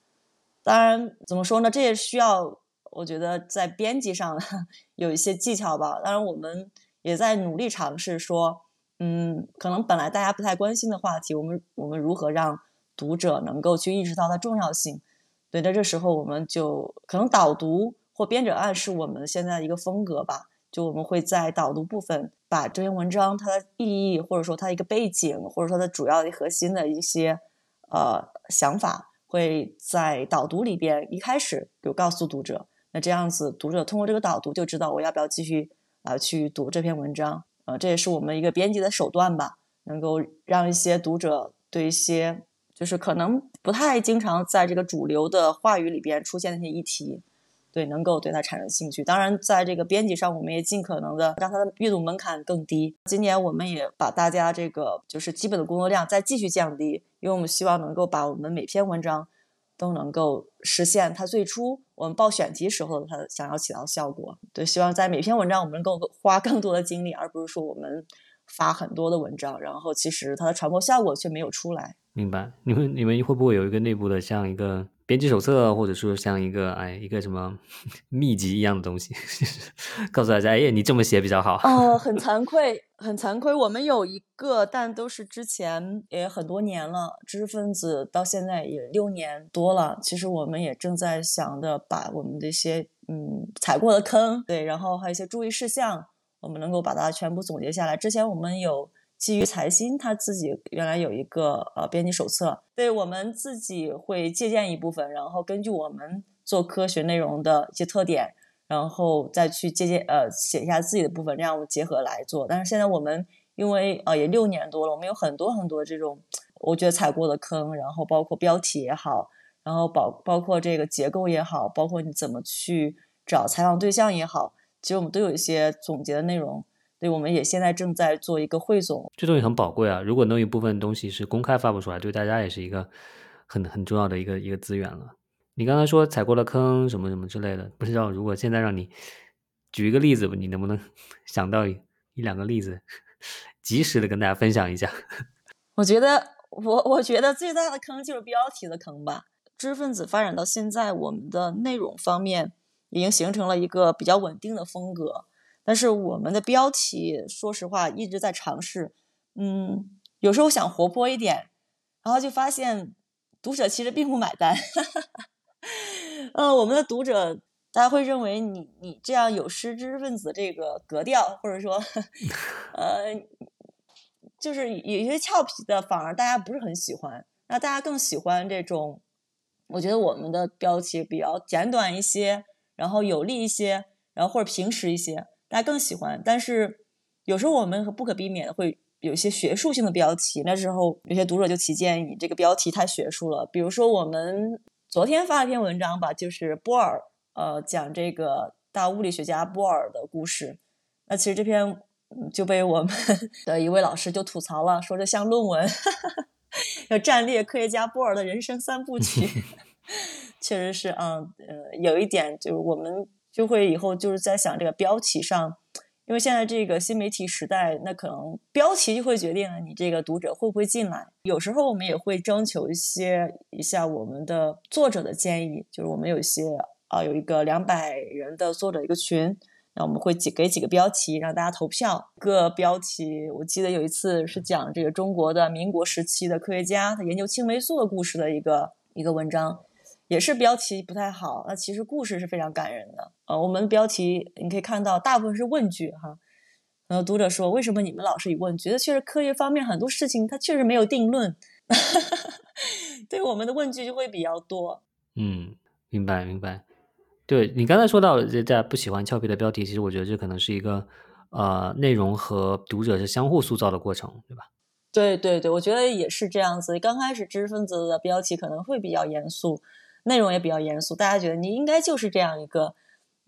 当然怎么说呢？这也需要我觉得在编辑上 有一些技巧吧。当然我们也在努力尝试说，嗯，可能本来大家不太关心的话题，我们我们如何让读者能够去意识到它重要性？对，在这时候我们就可能导读或编者案是我们现在的一个风格吧。就我们会在导读部分把这篇文章它的意义，或者说它一个背景，或者说它主要的核心的一些呃想法，会在导读里边一开始就告诉读者。那这样子，读者通过这个导读就知道我要不要继续啊去读这篇文章。呃，这也是我们一个编辑的手段吧，能够让一些读者对一些就是可能不太经常在这个主流的话语里边出现的一些议题。对，能够对它产生兴趣。当然，在这个编辑上，我们也尽可能的让它的阅读门槛更低。今年我们也把大家这个就是基本的工作量再继续降低，因为我们希望能够把我们每篇文章都能够实现它最初我们报选题时候它想要起到的效果。对，希望在每篇文章我们能够花更多的精力，而不是说我们发很多的文章，然后其实它的传播效果却没有出来。明白？你们你们会不会有一个内部的像一个？编辑手册，或者说像一个哎一个什么 秘籍一样的东西，告诉大家，哎，你这么写比较好。哦，很惭愧，很惭愧，我们有一个，但都是之前也很多年了，知识分子到现在也六年多了。其实我们也正在想着把我们的一些嗯踩过的坑，对，然后还有一些注意事项，我们能够把它全部总结下来。之前我们有。基于财新他自己原来有一个呃编辑手册，对我们自己会借鉴一部分，然后根据我们做科学内容的一些特点，然后再去借鉴呃写一下自己的部分，这样我结合来做。但是现在我们因为呃也六年多了，我们有很多很多这种我觉得踩过的坑，然后包括标题也好，然后包包括这个结构也好，包括你怎么去找采访对象也好，其实我们都有一些总结的内容。所以我们也现在正在做一个汇总，这东西很宝贵啊！如果能有一部分东西是公开发布出来，对大家也是一个很很重要的一个一个资源了。你刚才说踩过了坑什么什么之类的，不知道如果现在让你举一个例子，你能不能 想到一两个例子，及时的跟大家分享一下？我觉得我我觉得最大的坑就是标题的坑吧。知识分子发展到现在，我们的内容方面已经形成了一个比较稳定的风格。但是我们的标题，说实话一直在尝试，嗯，有时候想活泼一点，然后就发现读者其实并不买单。呃，我们的读者大家会认为你你这样有失知识分子这个格调，或者说，呃，就是有一些俏皮的，反而大家不是很喜欢。那大家更喜欢这种，我觉得我们的标题比较简短一些，然后有力一些，然后或者平实一些。大家更喜欢，但是有时候我们不可避免的会有一些学术性的标题。那时候有些读者就提建议，这个标题太学术了。比如说我们昨天发了一篇文章吧，就是波尔，呃，讲这个大物理学家波尔的故事。那其实这篇就被我们 的一位老师就吐槽了，说这像论文，要战略科学家波尔的人生三部曲。确实是，嗯，呃，有一点就是我们。就会以后就是在想这个标题上，因为现在这个新媒体时代，那可能标题就会决定了你这个读者会不会进来。有时候我们也会征求一些一下我们的作者的建议，就是我们有一些啊有一个两百人的作者一个群，那我们会几给几个标题让大家投票。个标题我记得有一次是讲这个中国的民国时期的科学家他研究青霉素的故事的一个一个文章。也是标题不太好，那其实故事是非常感人的。呃，我们标题你可以看到，大部分是问句哈。呃，读者说，为什么你们老是以问句？觉得确实科学方面很多事情它确实没有定论，对我们的问句就会比较多。嗯，明白明白。对你刚才说到大家不喜欢俏皮的标题，其实我觉得这可能是一个呃内容和读者是相互塑造的过程，对吧？对对对，我觉得也是这样子。刚开始知识分子的标题可能会比较严肃。内容也比较严肃，大家觉得你应该就是这样一个，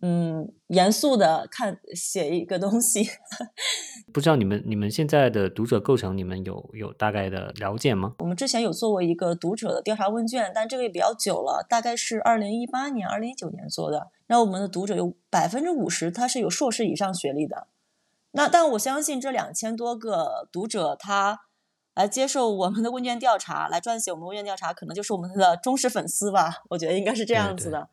嗯，严肃的看写一个东西。不知道你们你们现在的读者构成，你们有有大概的了解吗？我们之前有做过一个读者的调查问卷，但这个也比较久了，大概是二零一八年、二零一九年做的。那我们的读者有百分之五十他是有硕士以上学历的。那但我相信这两千多个读者他。来接受我们的问卷调查，来撰写我们问卷调查，可能就是我们的忠实粉丝吧。我觉得应该是这样子的，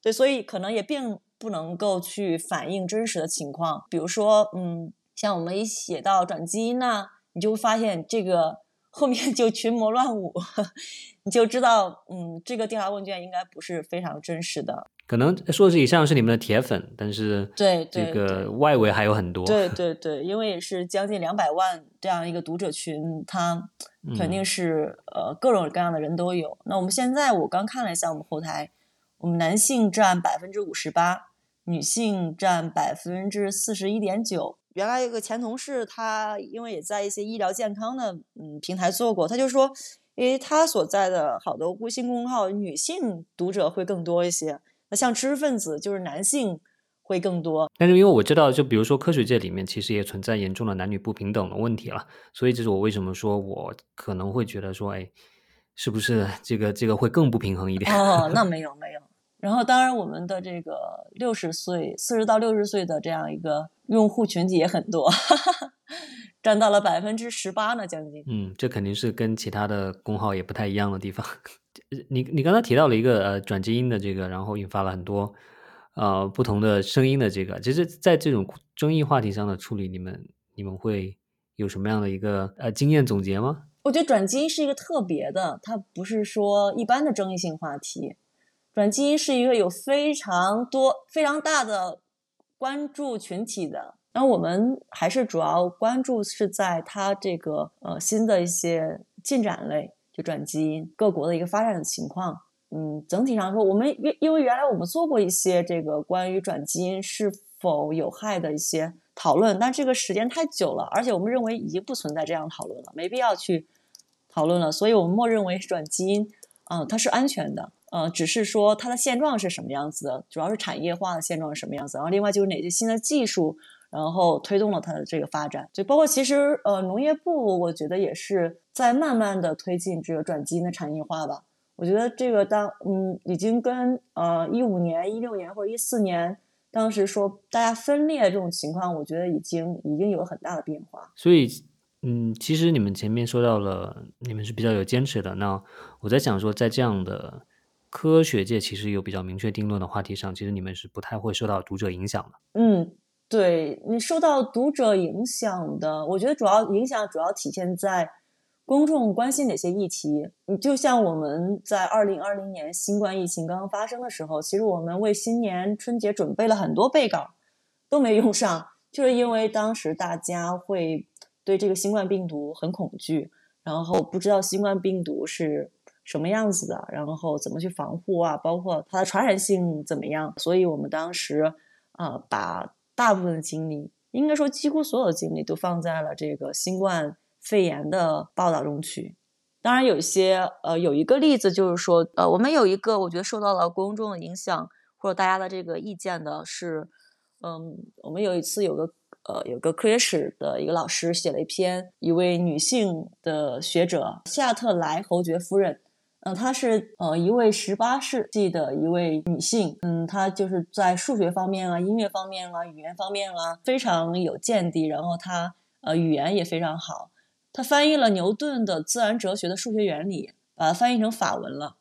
对，所以可能也并不能够去反映真实的情况。比如说，嗯，像我们一写到转基因呐，你就会发现这个后面就群魔乱舞，你就知道，嗯，这个调查问卷应该不是非常真实的。可能说是以上是你们的铁粉，但是对这个外围还有很多。对对对，因为也是将近两百万这样一个读者群，他肯定是呃各种各样的人都有。那我们现在我刚看了一下我们后台，我们男性占百分之五十八，女性占百分之四十一点九。原来有个前同事，他因为也在一些医疗健康的嗯平台做过，他就说，因为他所在的好多微信公众号女性读者会更多一些。那像知识分子就是男性会更多，但是因为我知道，就比如说科学界里面其实也存在严重的男女不平等的问题了，所以这是我为什么说我可能会觉得说，哎，是不是这个这个会更不平衡一点？哦，那 没有没有。然后当然我们的这个六十岁四十到六十岁的这样一个用户群体也很多，占到了百分之十八呢，将近。嗯，这肯定是跟其他的工号也不太一样的地方。你你刚才提到了一个呃转基因的这个，然后引发了很多呃不同的声音的这个，其实，在这种争议话题上的处理，你们你们会有什么样的一个呃经验总结吗？我觉得转基因是一个特别的，它不是说一般的争议性话题，转基因是一个有非常多非常大的关注群体的。然后我们还是主要关注是在它这个呃新的一些进展类。就转基因各国的一个发展的情况，嗯，整体上说，我们因因为原来我们做过一些这个关于转基因是否有害的一些讨论，但这个时间太久了，而且我们认为已经不存在这样讨论了，没必要去讨论了，所以我们默认为转基因，嗯，它是安全的，呃，只是说它的现状是什么样子的，主要是产业化的现状是什么样子，然后另外就是哪些新的技术。然后推动了它的这个发展，就包括其实呃农业部，我觉得也是在慢慢的推进这个转基因的产业化吧。我觉得这个当嗯已经跟呃一五年、一六年或者一四年当时说大家分裂这种情况，我觉得已经已经有很大的变化。所以嗯，其实你们前面说到了，你们是比较有坚持的。那我在想说，在这样的科学界其实有比较明确定论的话题上，其实你们是不太会受到读者影响的。嗯。对你受到读者影响的，我觉得主要影响主要体现在公众关心哪些议题。你就像我们在二零二零年新冠疫情刚刚发生的时候，其实我们为新年春节准备了很多备稿，都没用上，就是因为当时大家会对这个新冠病毒很恐惧，然后不知道新冠病毒是什么样子的，然后怎么去防护啊，包括它的传染性怎么样，所以我们当时啊把。大部分的精力，应该说几乎所有的精力都放在了这个新冠肺炎的报道中去。当然，有一些呃，有一个例子就是说，呃，我们有一个我觉得受到了公众的影响或者大家的这个意见的是，嗯，我们有一次有个呃，有个科学史的一个老师写了一篇，一位女性的学者夏特莱侯爵夫人。嗯，她是呃一位十八世纪的一位女性，嗯，她就是在数学方面啊、音乐方面啊、语言方面啊非常有见地，然后她呃语言也非常好，她翻译了牛顿的自然哲学的数学原理，把它翻译成法文了。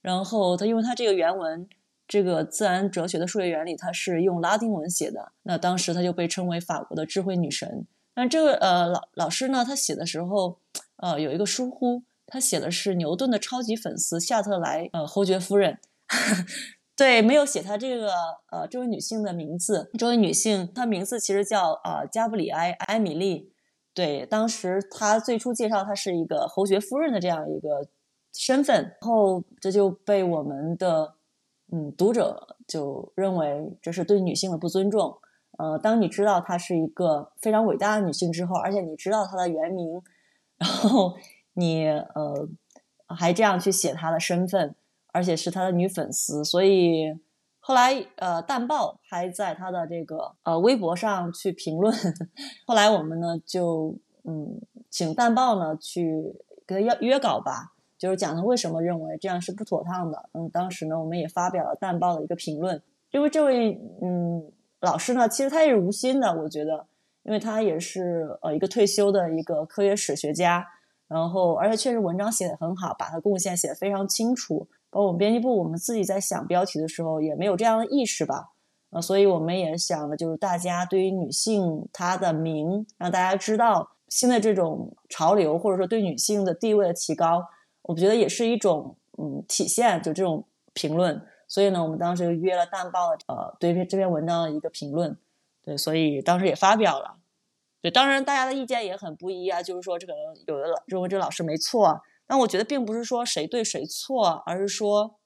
然后她因为她这个原文，这个自然哲学的数学原理，它是用拉丁文写的，那当时她就被称为法国的智慧女神。但这个呃老老师呢，他写的时候呃有一个疏忽。他写的是牛顿的超级粉丝夏特莱呃侯爵夫人，对，没有写他这个呃这位女性的名字。这位女性她名字其实叫呃加布里埃埃米丽。对，当时他最初介绍她是一个侯爵夫人的这样一个身份，然后这就被我们的嗯读者就认为这是对女性的不尊重。呃，当你知道她是一个非常伟大的女性之后，而且你知道她的原名，然后。你呃还这样去写他的身份，而且是他的女粉丝，所以后来呃淡报还在他的这个呃微博上去评论。后来我们呢就嗯请淡报呢去跟他约约稿吧，就是讲他为什么认为这样是不妥当的。嗯，当时呢我们也发表了淡报的一个评论，因为这位嗯老师呢其实他也是无心的，我觉得，因为他也是呃一个退休的一个科学史学家。然后，而且确实文章写的很好，把它贡献写的非常清楚。包括我们编辑部，我们自己在想标题的时候也没有这样的意识吧。呃，所以我们也想的就是大家对于女性她的名，让大家知道新的这种潮流，或者说对女性的地位的提高，我觉得也是一种嗯体现，就这种评论。所以呢，我们当时就约了《淡报》的呃对这篇文章的一个评论，对，所以当时也发表了。对，当然大家的意见也很不一啊，就是说这个有的老认为这老师没错，但我觉得并不是说谁对谁错，而是说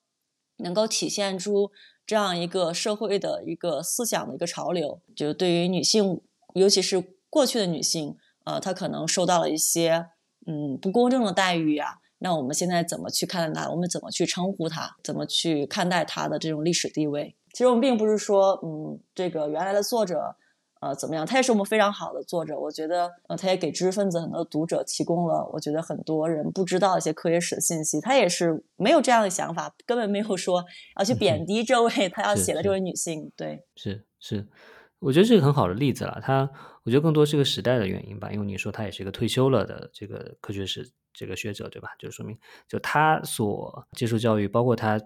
能够体现出。这样一个社会的一个思想的一个潮流，就对于女性，尤其是过去的女性，呃，她可能受到了一些嗯不公正的待遇呀。那我们现在怎么去看待她？我们怎么去称呼她？怎么去看待她的这种历史地位？其实我们并不是说，嗯，这个原来的作者。呃，怎么样？他也是我们非常好的作者，我觉得，呃，他也给知识分子很多读者提供了，我觉得很多人不知道一些科学史的信息。他也是没有这样的想法，根本没有说要去贬 低这位他要写的这位女性。对，是是，我觉得是个很好的例子了。他，我觉得更多是个时代的原因吧，因为你说他也是一个退休了的这个科学史这个学者，对吧？就说明，就他所接受教育，包括他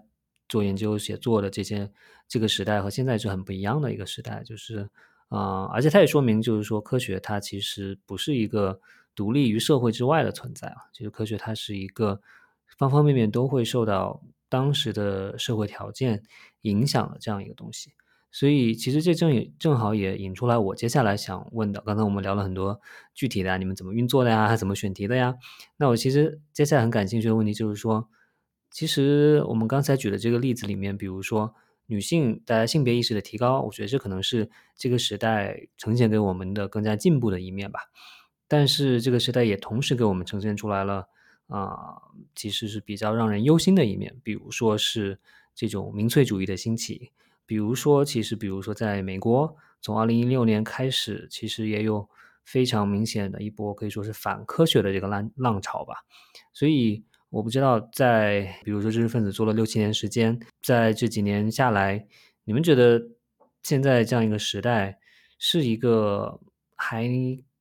做研究写作的这些这个时代和现在是很不一样的一个时代，就是。啊，而且它也说明，就是说科学它其实不是一个独立于社会之外的存在啊。其实科学它是一个方方面面都会受到当时的社会条件影响的这样一个东西。所以其实这正也正好也引出来我接下来想问的。刚才我们聊了很多具体的，你们怎么运作的呀？怎么选题的呀？那我其实接下来很感兴趣的问题就是说，其实我们刚才举的这个例子里面，比如说。女性大家性别意识的提高，我觉得这可能是这个时代呈现给我们的更加进步的一面吧。但是这个时代也同时给我们呈现出来了啊，其实是比较让人忧心的一面。比如说是这种民粹主义的兴起，比如说其实比如说在美国，从二零一六年开始，其实也有非常明显的一波可以说是反科学的这个浪浪潮吧。所以。我不知道，在比如说知识分子做了六七年时间，在这几年下来，你们觉得现在这样一个时代是一个还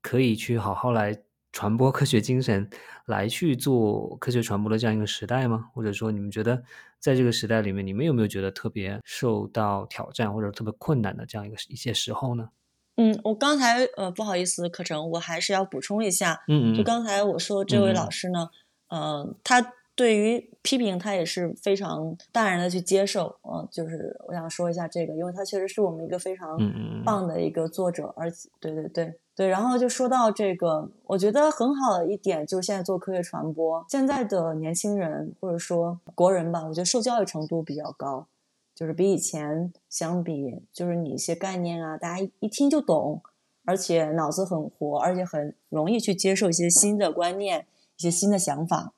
可以去好好来传播科学精神、来去做科学传播的这样一个时代吗？或者说，你们觉得在这个时代里面，你们有没有觉得特别受到挑战或者特别困难的这样一个一些时候呢？嗯，我刚才呃不好意思，课程我还是要补充一下，嗯嗯，就刚才我说这位老师呢。呃，他对于批评，他也是非常淡然的去接受。呃，就是我想说一下这个，因为他确实是我们一个非常棒的一个作者，而且，对对对对。然后就说到这个，我觉得很好的一点就是现在做科学传播，现在的年轻人或者说国人吧，我觉得受教育程度比较高，就是比以前相比，就是你一些概念啊，大家一听就懂，而且脑子很活，而且很容易去接受一些新的观念。一些新的想法，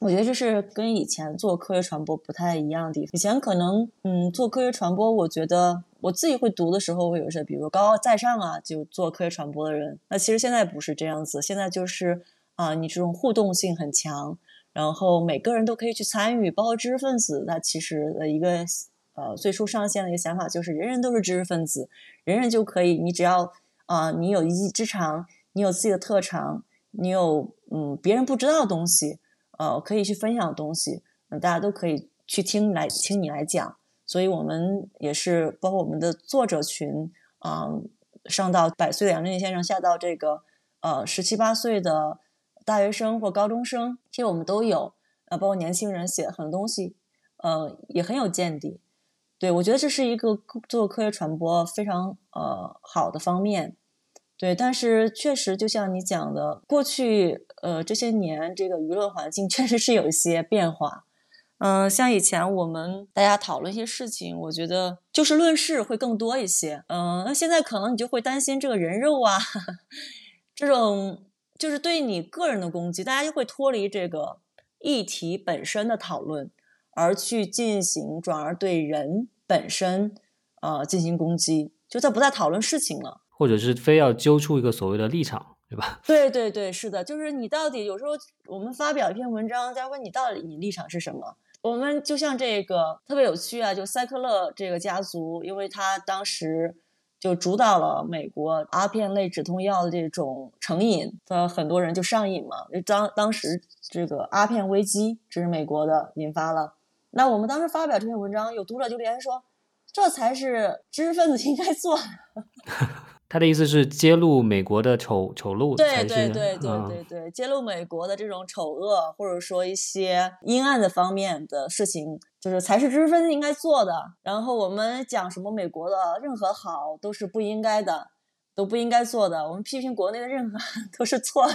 我觉得这是跟以前做科学传播不太一样的地方。以前可能，嗯，做科学传播，我觉得我自己会读的时候，会有些，比如高高在上啊，就做科学传播的人。那其实现在不是这样子，现在就是啊，你这种互动性很强，然后每个人都可以去参与，包括知识分子。那其实的一个呃最初上线的一个想法就是，人人都是知识分子，人人就可以，你只要啊，你有一技之长，你有自己的特长。你有嗯别人不知道的东西，呃，可以去分享的东西，嗯，大家都可以去听来听你来讲。所以我们也是包括我们的作者群啊，上到百岁的杨振宁先生，下到这个呃十七八岁的大学生或高中生，其实我们都有，呃，包括年轻人写的很多东西，呃，也很有见地。对我觉得这是一个做科学传播非常呃好的方面。对，但是确实就像你讲的，过去呃这些年这个舆论环境 确实是有一些变化。嗯，像以前我们大家讨论一些事情，我觉得就事论事会更多一些。嗯，那现在可能你就会担心这个人肉啊，这种就是对你个人的攻击，大家就会脱离这个议题本身的讨论，而去进行转而对人本身呃进行攻击，就再不再讨论事情了。或者是非要揪出一个所谓的立场，对吧？对对对，是的，就是你到底有时候我们发表一篇文章，再问你到底你立场是什么？我们就像这个特别有趣啊，就塞克勒这个家族，因为他当时就主导了美国阿片类止痛药的这种成瘾，的很多人就上瘾嘛。当当时这个阿片危机，这是美国的引发了。那我们当时发表这篇文章，有读者就留言说。这才是知识分子应该做的。他的意思是揭露美国的丑丑陋，对对对对对对，揭露美国的这种丑恶，或者说一些阴暗的方面的事情，就是才是知识分子应该做的。然后我们讲什么美国的任何好都是不应该的，都不应该做的。我们批评国内的任何 都是错的。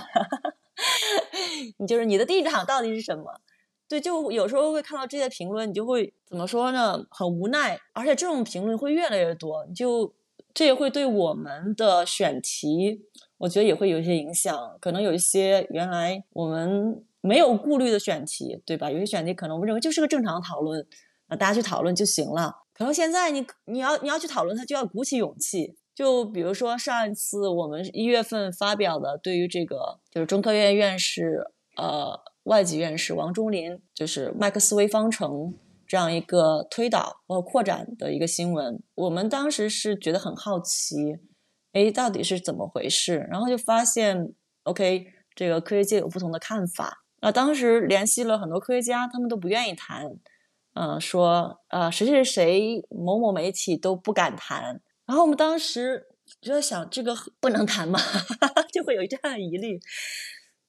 你就是你的立场到底是什么？对，就有时候会看到这些评论，你就会怎么说呢？很无奈，而且这种评论会越来越多，你就。这也会对我们的选题，我觉得也会有一些影响。可能有一些原来我们没有顾虑的选题，对吧？有些选题可能我们认为就是个正常讨论，啊，大家去讨论就行了。可能现在你你要你要去讨论它，就要鼓起勇气。就比如说上一次我们一月份发表的，对于这个就是中科院院士呃外籍院士王忠林，就是麦克斯韦方程。这样一个推导或扩展的一个新闻，我们当时是觉得很好奇，哎，到底是怎么回事？然后就发现，OK，这个科学界有不同的看法。那当时联系了很多科学家，他们都不愿意谈，嗯，说呃谁谁谁某某媒体都不敢谈。然后我们当时就在想，这个不能谈吗？就会有这样的疑虑。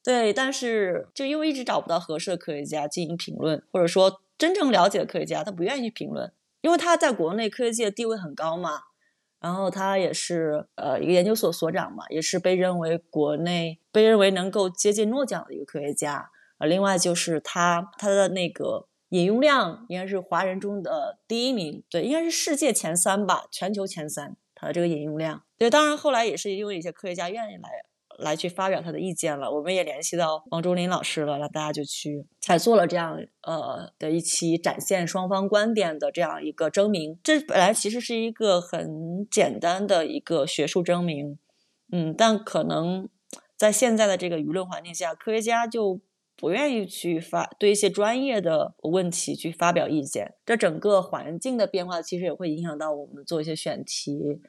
对，但是就因为一直找不到合适的科学家进行评论，或者说。真正了解的科学家，他不愿意去评论，因为他在国内科学界地位很高嘛。然后他也是呃一个研究所所长嘛，也是被认为国内被认为能够接近诺奖的一个科学家。呃，另外就是他他的那个引用量应该是华人中的第一名，对，应该是世界前三吧，全球前三。他的这个引用量，对，当然后来也是因为一些科学家愿意来。来去发表他的意见了，我们也联系到王忠林老师了，那大家就去才做了这样呃的一期展现双方观点的这样一个征名。这本来其实是一个很简单的一个学术征名，嗯，但可能在现在的这个舆论环境下，科学家就不愿意去发对一些专业的问题去发表意见。这整个环境的变化其实也会影响到我们做一些选题。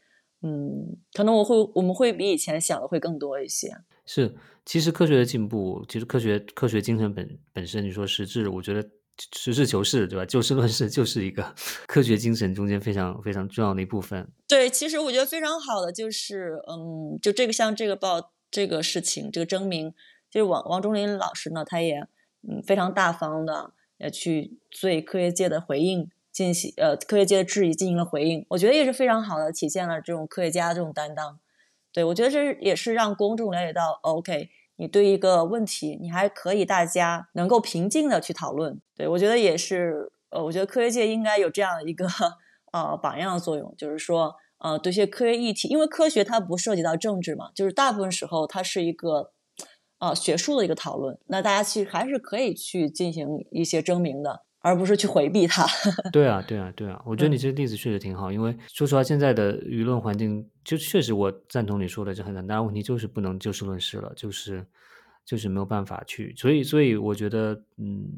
嗯，可能我会，我们会比以前想的会更多一些。是，其实科学的进步，其实科学科学精神本本身，你说实质，我觉得实事求是，对吧？就事论事就是一个科学精神中间非常非常重要的一部分。对，其实我觉得非常好的就是，嗯，就这个像这个报这个事情，这个征名，就是王王忠林老师呢，他也嗯非常大方的也去对科学界的回应。进行呃科学界的质疑进行了回应，我觉得也是非常好的，体现了这种科学家这种担当。对我觉得这也是让公众了解到，OK，你对一个问题，你还可以大家能够平静的去讨论。对我觉得也是，呃，我觉得科学界应该有这样一个呃榜样的作用，就是说，呃，对一些科学议题，因为科学它不涉及到政治嘛，就是大部分时候它是一个呃学术的一个讨论，那大家其实还是可以去进行一些争鸣的。而不是去回避它。对啊，对啊，对啊，我觉得你这个例子确实挺好，因为说实话，现在的舆论环境就确实，我赞同你说的，这很大的问题就是不能就事论事了，就是就是没有办法去，所以所以我觉得，嗯，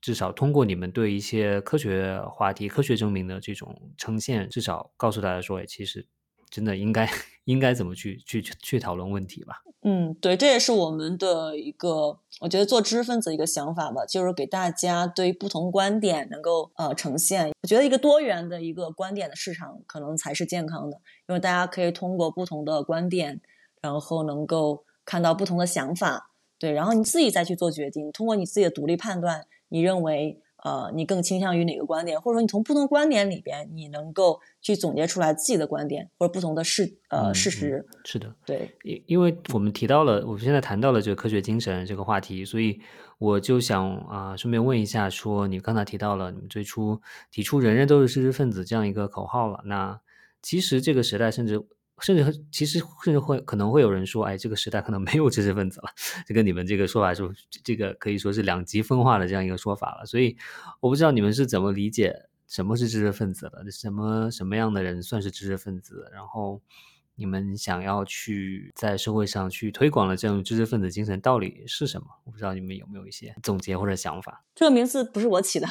至少通过你们对一些科学话题、科学证明的这种呈现，至少告诉大家说，哎，其实。真的应该应该怎么去去去讨论问题吧？嗯，对，这也是我们的一个，我觉得做知识分子一个想法吧，就是给大家对不同观点能够呃呈现。我觉得一个多元的一个观点的市场可能才是健康的，因为大家可以通过不同的观点，然后能够看到不同的想法，对，然后你自己再去做决定，通过你自己的独立判断，你认为。呃，你更倾向于哪个观点，或者说你从不同观点里边，你能够去总结出来自己的观点或者不同的事呃事实。是的，对，因因为我们提到了，我们现在谈到了这个科学精神这个话题，所以我就想啊，顺便问一下，说你刚才提到了你们最初提出“人人都是知识分子”这样一个口号了，那其实这个时代甚至。甚至其实甚至会可能会有人说，哎，这个时代可能没有知识分子了，这跟你们这个说法是这个可以说是两极分化的这样一个说法了。所以我不知道你们是怎么理解什么是知识分子的，什么什么样的人算是知识分子？然后你们想要去在社会上去推广的这种知识分子精神到底是什么？我不知道你们有没有一些总结或者想法。这个名字不是我起的，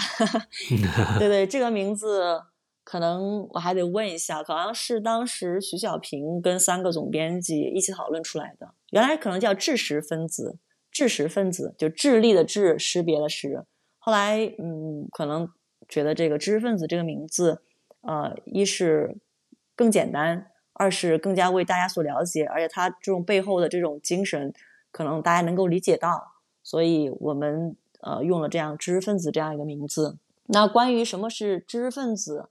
对对，这个名字。可能我还得问一下，好像是当时徐小平跟三个总编辑一起讨论出来的。原来可能叫知识分子，知识分子就智力的智，识别的识。后来，嗯，可能觉得这个知识分子这个名字，呃，一是更简单，二是更加为大家所了解，而且他这种背后的这种精神，可能大家能够理解到，所以我们呃用了这样知识分子这样一个名字。那关于什么是知识分子，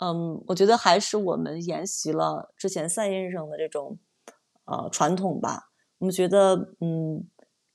嗯，我觉得还是我们沿袭了之前赛先生的这种呃传统吧。我们觉得，嗯，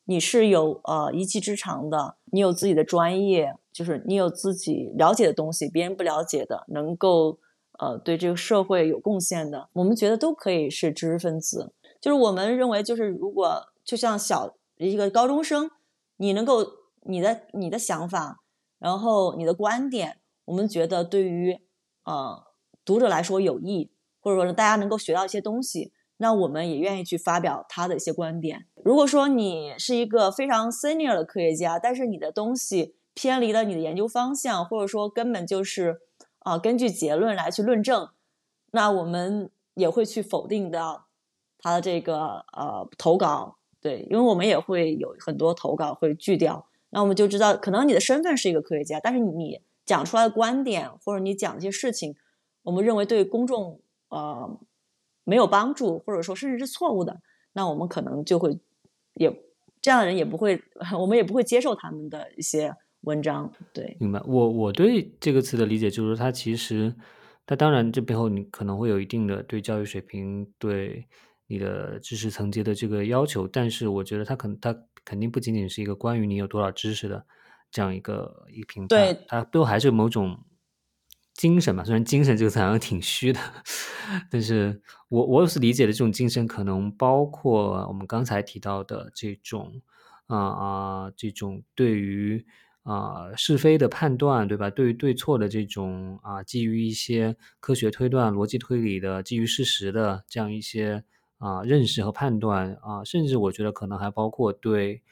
你是有呃一技之长的，你有自己的专业，就是你有自己了解的东西，别人不了解的，能够呃对这个社会有贡献的，我们觉得都可以是知识分子。就是我们认为，就是如果就像小一个高中生，你能够你的你的想法。然后你的观点，我们觉得对于呃读者来说有益，或者说大家能够学到一些东西，那我们也愿意去发表他的一些观点。如果说你是一个非常 senior 的科学家，但是你的东西偏离了你的研究方向，或者说根本就是啊根据结论来去论证，那我们也会去否定掉他的这个呃投稿。对，因为我们也会有很多投稿会拒掉。那我们就知道，可能你的身份是一个科学家，但是你讲出来的观点或者你讲一些事情，我们认为对公众呃没有帮助，或者说甚至是错误的，那我们可能就会也这样的人也不会，我们也不会接受他们的一些文章。对，明白。我我对这个词的理解就是，它其实它当然这背后你可能会有一定的对教育水平、对你的知识层级的这个要求，但是我觉得它可能它。肯定不仅仅是一个关于你有多少知识的这样一个一个评判，它背后还是有某种精神嘛。虽然“精神”这个词好像挺虚的，但是我我是理解的这种精神，可能包括我们刚才提到的这种啊啊这种对于啊是非的判断，对吧？对于对错的这种啊，基于一些科学推断、逻辑推理的，基于事实的这样一些。啊，认识和判断啊，甚至我觉得可能还包括对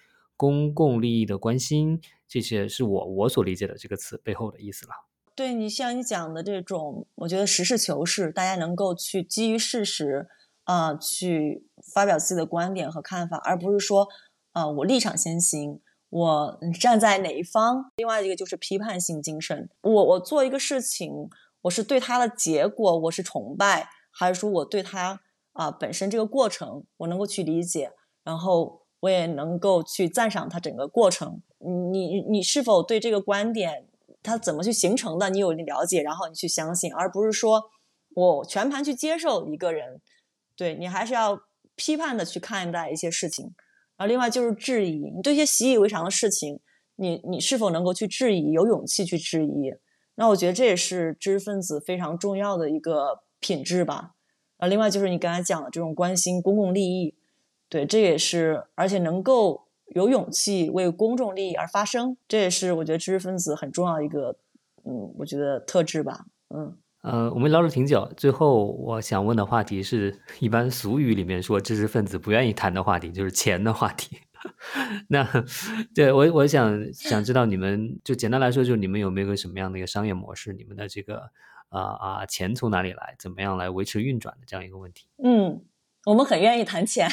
公共利益的关心，这些是我我所理解的这个词背后的意思了。对你像你讲的这种，我觉得实事求是，大家能够去基于事实啊，去发表自己的观点和看法，而不是说啊，我立场先行，我站在哪一方。另外一个就是批判性精神，我我做一个事情，我是对它的结果我是崇拜，还是说我对它？啊，本身这个过程我能够去理解，然后我也能够去赞赏它整个过程。你你是否对这个观点它怎么去形成的，你有了解，然后你去相信，而不是说我全盘去接受一个人。对你还是要批判的去看待一些事情。然后另外就是质疑，你对一些习以为常的事情，你你是否能够去质疑，有勇气去质疑？那我觉得这也是知识分子非常重要的一个品质吧。啊，另外就是你刚才讲的这种关心公共利益，对，这也是，而且能够有勇气为公众利益而发声，这也是我觉得知识分子很重要一个，嗯，我觉得特质吧，嗯。呃，我们聊了挺久，最后我想问的话题是一般俗语里面说知识分子不愿意谈的话题，就是钱的话题。那对我我想想知道你们就简单来说，就是你们有没有个什么样的一个商业模式？你们的这个。啊啊，钱从哪里来？怎么样来维持运转的这样一个问题？嗯，我们很愿意谈钱。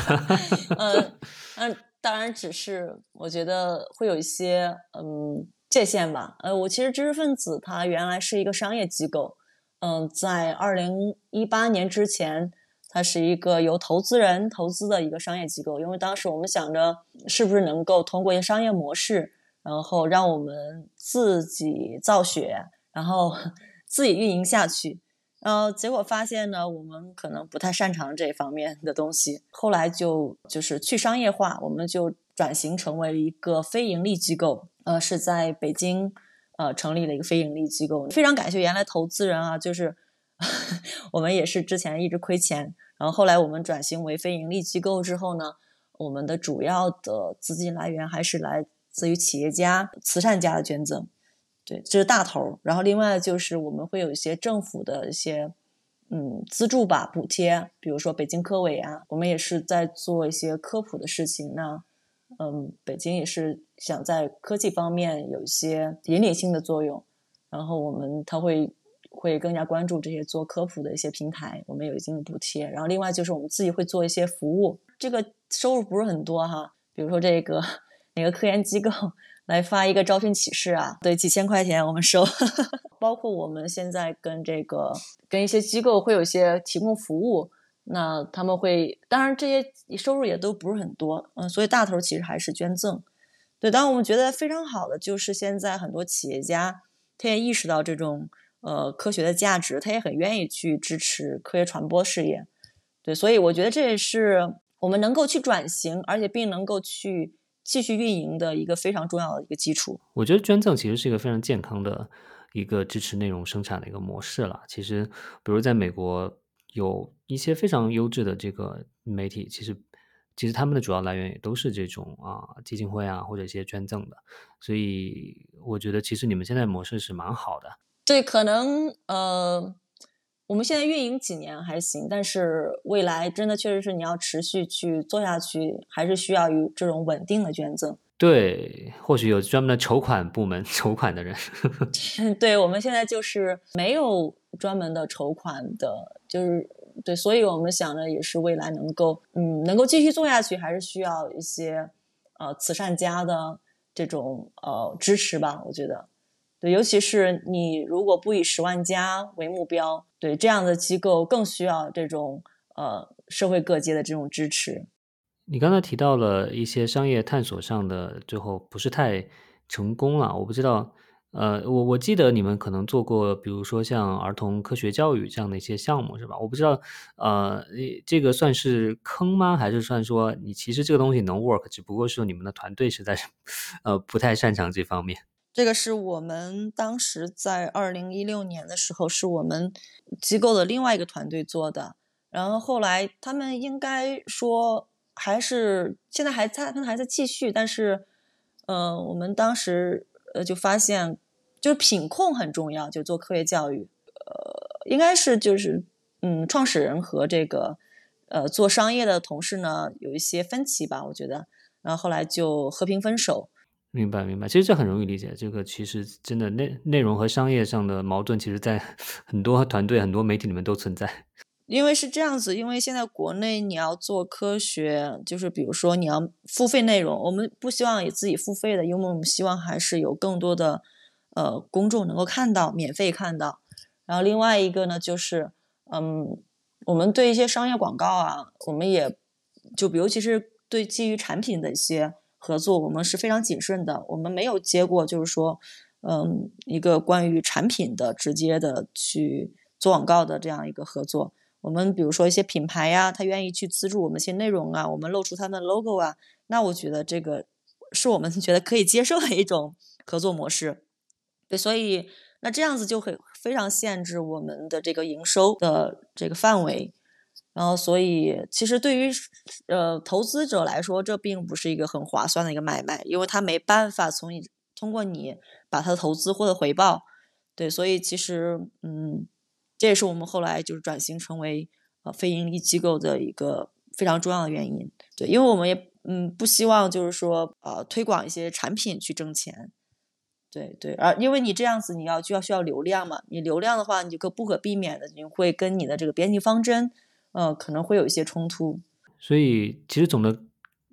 嗯嗯，当然只是我觉得会有一些嗯界限吧。呃，我其实知识分子它原来是一个商业机构。嗯，在二零一八年之前，它是一个由投资人投资的一个商业机构。因为当时我们想着是不是能够通过一些商业模式，然后让我们自己造血，然后。自己运营下去，呃，结果发现呢，我们可能不太擅长这方面的东西。后来就就是去商业化，我们就转型成为一个非盈利机构，呃，是在北京呃成立了一个非盈利机构。非常感谢原来投资人啊，就是 我们也是之前一直亏钱，然后后来我们转型为非盈利机构之后呢，我们的主要的资金来源还是来自于企业家、慈善家的捐赠。对，这是大头。然后另外就是我们会有一些政府的一些嗯资助吧、补贴，比如说北京科委啊，我们也是在做一些科普的事情。那嗯，北京也是想在科技方面有一些引领性的作用，然后我们他会会更加关注这些做科普的一些平台，我们有一定的补贴。然后另外就是我们自己会做一些服务，这个收入不是很多哈，比如说这个 哪个科研机构。来发一个招聘启事啊，对，几千块钱我们收。包括我们现在跟这个跟一些机构会有一些提供服务，那他们会，当然这些收入也都不是很多，嗯，所以大头其实还是捐赠。对，当然我们觉得非常好的就是现在很多企业家他也意识到这种呃科学的价值，他也很愿意去支持科学传播事业。对，所以我觉得这也是我们能够去转型，而且并能够去。继续运营的一个非常重要的一个基础。我觉得捐赠其实是一个非常健康的一个支持内容生产的一个模式了。其实，比如在美国有一些非常优质的这个媒体，其实其实他们的主要来源也都是这种啊基金会啊或者一些捐赠的。所以我觉得其实你们现在模式是蛮好的。对，可能呃。我们现在运营几年还行，但是未来真的确实是你要持续去做下去，还是需要有这种稳定的捐赠。对，或许有专门的筹款部门 筹款的人。对，我们现在就是没有专门的筹款的，就是对，所以我们想着也是未来能够嗯能够继续做下去，还是需要一些呃慈善家的这种呃支持吧，我觉得。尤其是你如果不以十万加为目标，对这样的机构更需要这种呃社会各界的这种支持。你刚才提到了一些商业探索上的最后不是太成功了，我不知道，呃，我我记得你们可能做过，比如说像儿童科学教育这样的一些项目，是吧？我不知道，呃，这个算是坑吗？还是算说你其实这个东西能 work，只不过是你们的团队实在是 呃不太擅长这方面。这个是我们当时在二零一六年的时候，是我们机构的另外一个团队做的。然后后来他们应该说还是现在还在，他们还在继续。但是，呃，我们当时呃就发现，就是品控很重要，就做科学教育。呃，应该是就是嗯，创始人和这个呃做商业的同事呢有一些分歧吧，我觉得。然后后来就和平分手。明白，明白。其实这很容易理解。这个其实真的内内容和商业上的矛盾，其实在 很多团队、很多媒体里面都存在。因为是这样子，因为现在国内你要做科学，就是比如说你要付费内容，我们不希望也自己付费的，因为我们希望还是有更多的呃公众能够看到，免费看到。然后另外一个呢，就是嗯，我们对一些商业广告啊，我们也就尤其是对基于产品的一些。合作我们是非常谨慎的，我们没有接过就是说，嗯，一个关于产品的直接的去做广告的这样一个合作。我们比如说一些品牌呀，他愿意去资助我们一些内容啊，我们露出他们的 logo 啊，那我觉得这个是我们 觉得可以接受的一种合作模式。对，所以那这样子就会非常限制我们的这个营收的这个范围。然后，所以其实对于呃投资者来说，这并不是一个很划算的一个买卖，因为他没办法从你通过你把他的投资获得回报。对，所以其实嗯，这也是我们后来就是转型成为呃非盈利机构的一个非常重要的原因。对，因为我们也嗯不希望就是说呃推广一些产品去挣钱。对对，而因为你这样子，你要就要需要流量嘛，你流量的话，你就可不可避免的，你会跟你的这个编辑方针。呃，可能会有一些冲突，所以其实总的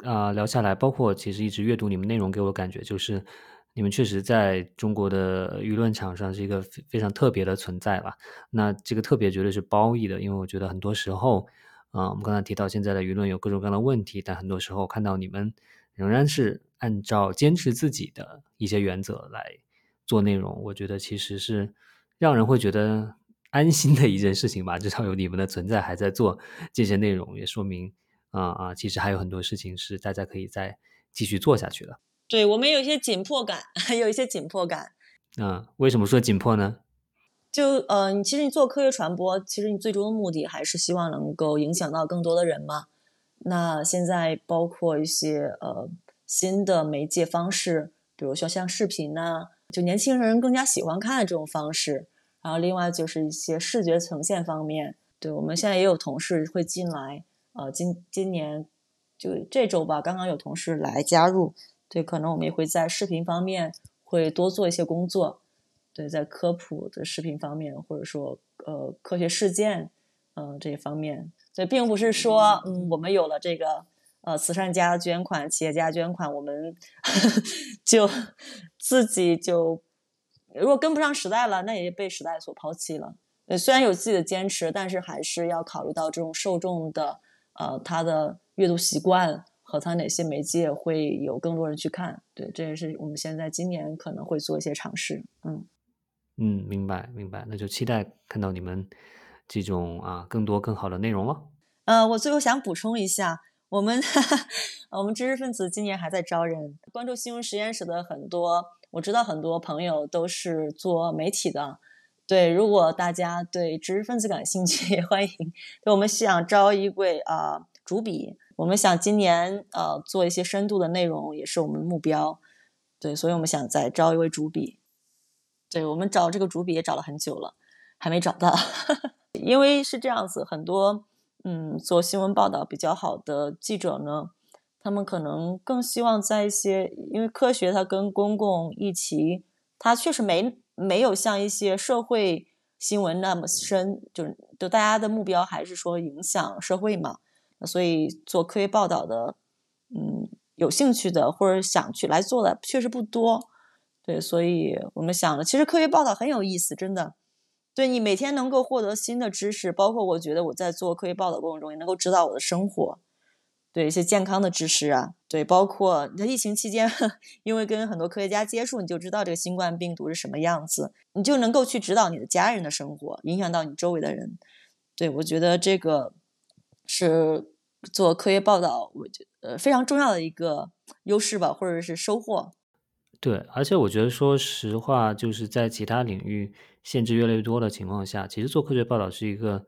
啊聊下来，包括其实一直阅读你们内容，给我的感觉就是，你们确实在中国的舆论场上是一个非非常特别的存在吧。那这个特别绝对是褒义的，因为我觉得很多时候，啊，我们刚才提到现在的舆论有各种各样的问题，但很多时候看到你们仍然是按照坚持自己的一些原则来做内容，我觉得其实是让人会觉得。安心的一件事情吧，至少有你们的存在还在做这些内容，也说明啊啊，其实还有很多事情是大家可以再继续做下去的。对我们有一些紧迫感，有一些紧迫感。啊，为什么说紧迫呢？就呃，你其实你做科学传播，其实你最终的目的还是希望能够影响到更多的人嘛。那现在包括一些呃新的媒介方式，比如说像视频呐，就年轻人更加喜欢看的这种方式。然后，另外就是一些视觉呈现方面，对我们现在也有同事会进来。呃，今今年就这周吧，刚刚有同事来加入。对，可能我们也会在视频方面会多做一些工作。对，在科普的视频方面，或者说呃科学事件，嗯这一方面，所以并不是说嗯我们有了这个呃慈善家捐款、企业家捐款，我们 就自己就如果跟不上时代了，那也被时代所抛弃了。虽然有自己的坚持，但是还是要考虑到这种受众的呃他的阅读习惯和他哪些媒介会有更多人去看。对，这也是我们现在今年可能会做一些尝试。嗯嗯，明白明白，那就期待看到你们这种啊更多更好的内容了。呃，我最后想补充一下，我们 我们知识分子今年还在招人，关注新闻实验室的很多，我知道很多朋友都是做媒体的。对，如果大家对知识分子感兴趣，也欢迎。对，我们想招一位啊主笔，我们想今年呃做一些深度的内容，也是我们的目标。对，所以我们想再招一位主笔。对我们找这个主笔也找了很久了，还没找到。因为是这样子，很多嗯做新闻报道比较好的记者呢，他们可能更希望在一些，因为科学它跟公共一起，它确实没。没有像一些社会新闻那么深，就是就大家的目标还是说影响社会嘛，所以做科学报道的，嗯，有兴趣的或者想去来做的确实不多，对，所以我们想了，其实科学报道很有意思，真的，对你每天能够获得新的知识，包括我觉得我在做科学报道过程中也能够指导我的生活。对一些健康的知识啊，对，包括你在疫情期间，因为跟很多科学家接触，你就知道这个新冠病毒是什么样子，你就能够去指导你的家人的生活，影响到你周围的人。对我觉得这个是做科学报道，我觉呃非常重要的一个优势吧，或者是收获。对，而且我觉得说实话，就是在其他领域限制越来越多的情况下，其实做科学报道是一个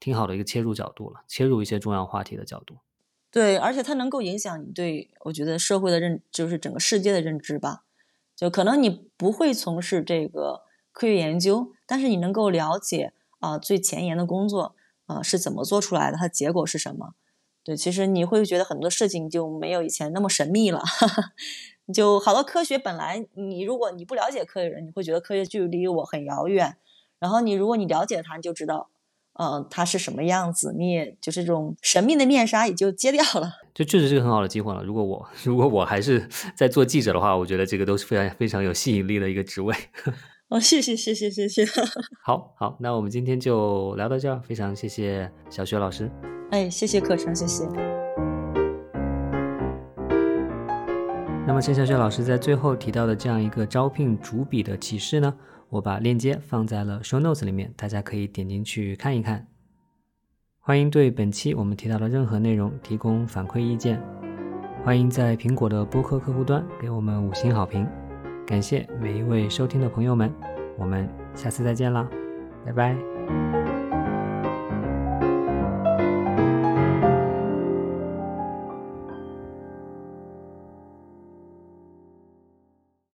挺好的一个切入角度了，切入一些重要话题的角度。对，而且它能够影响你对我觉得社会的认，就是整个世界的认知吧。就可能你不会从事这个科学研究，但是你能够了解啊最前沿的工作啊是怎么做出来的，它结果是什么。对，其实你会觉得很多事情就没有以前那么神秘了。就好多科学本来你如果你不了解科学人，你会觉得科学距离我很遥远。然后你如果你了解它，你就知道。嗯，它是什么样子？你也就是这种神秘的面纱也就揭掉了。就确实是个很好的机会了。如果我 如果我还是在做记者的话，我觉得这个都是非常非常有吸引力的一个职位。哦，谢谢谢谢谢谢。好好，那我们今天就聊到这儿，非常谢谢小雪老师。哎，谢谢课程，谢谢。那么陈小雪老师在最后提到的这样一个招聘主笔的启示呢？我把链接放在了 show notes 里面，大家可以点进去看一看。欢迎对本期我们提到的任何内容提供反馈意见，欢迎在苹果的播客客户端给我们五星好评。感谢每一位收听的朋友们，我们下次再见啦，拜拜。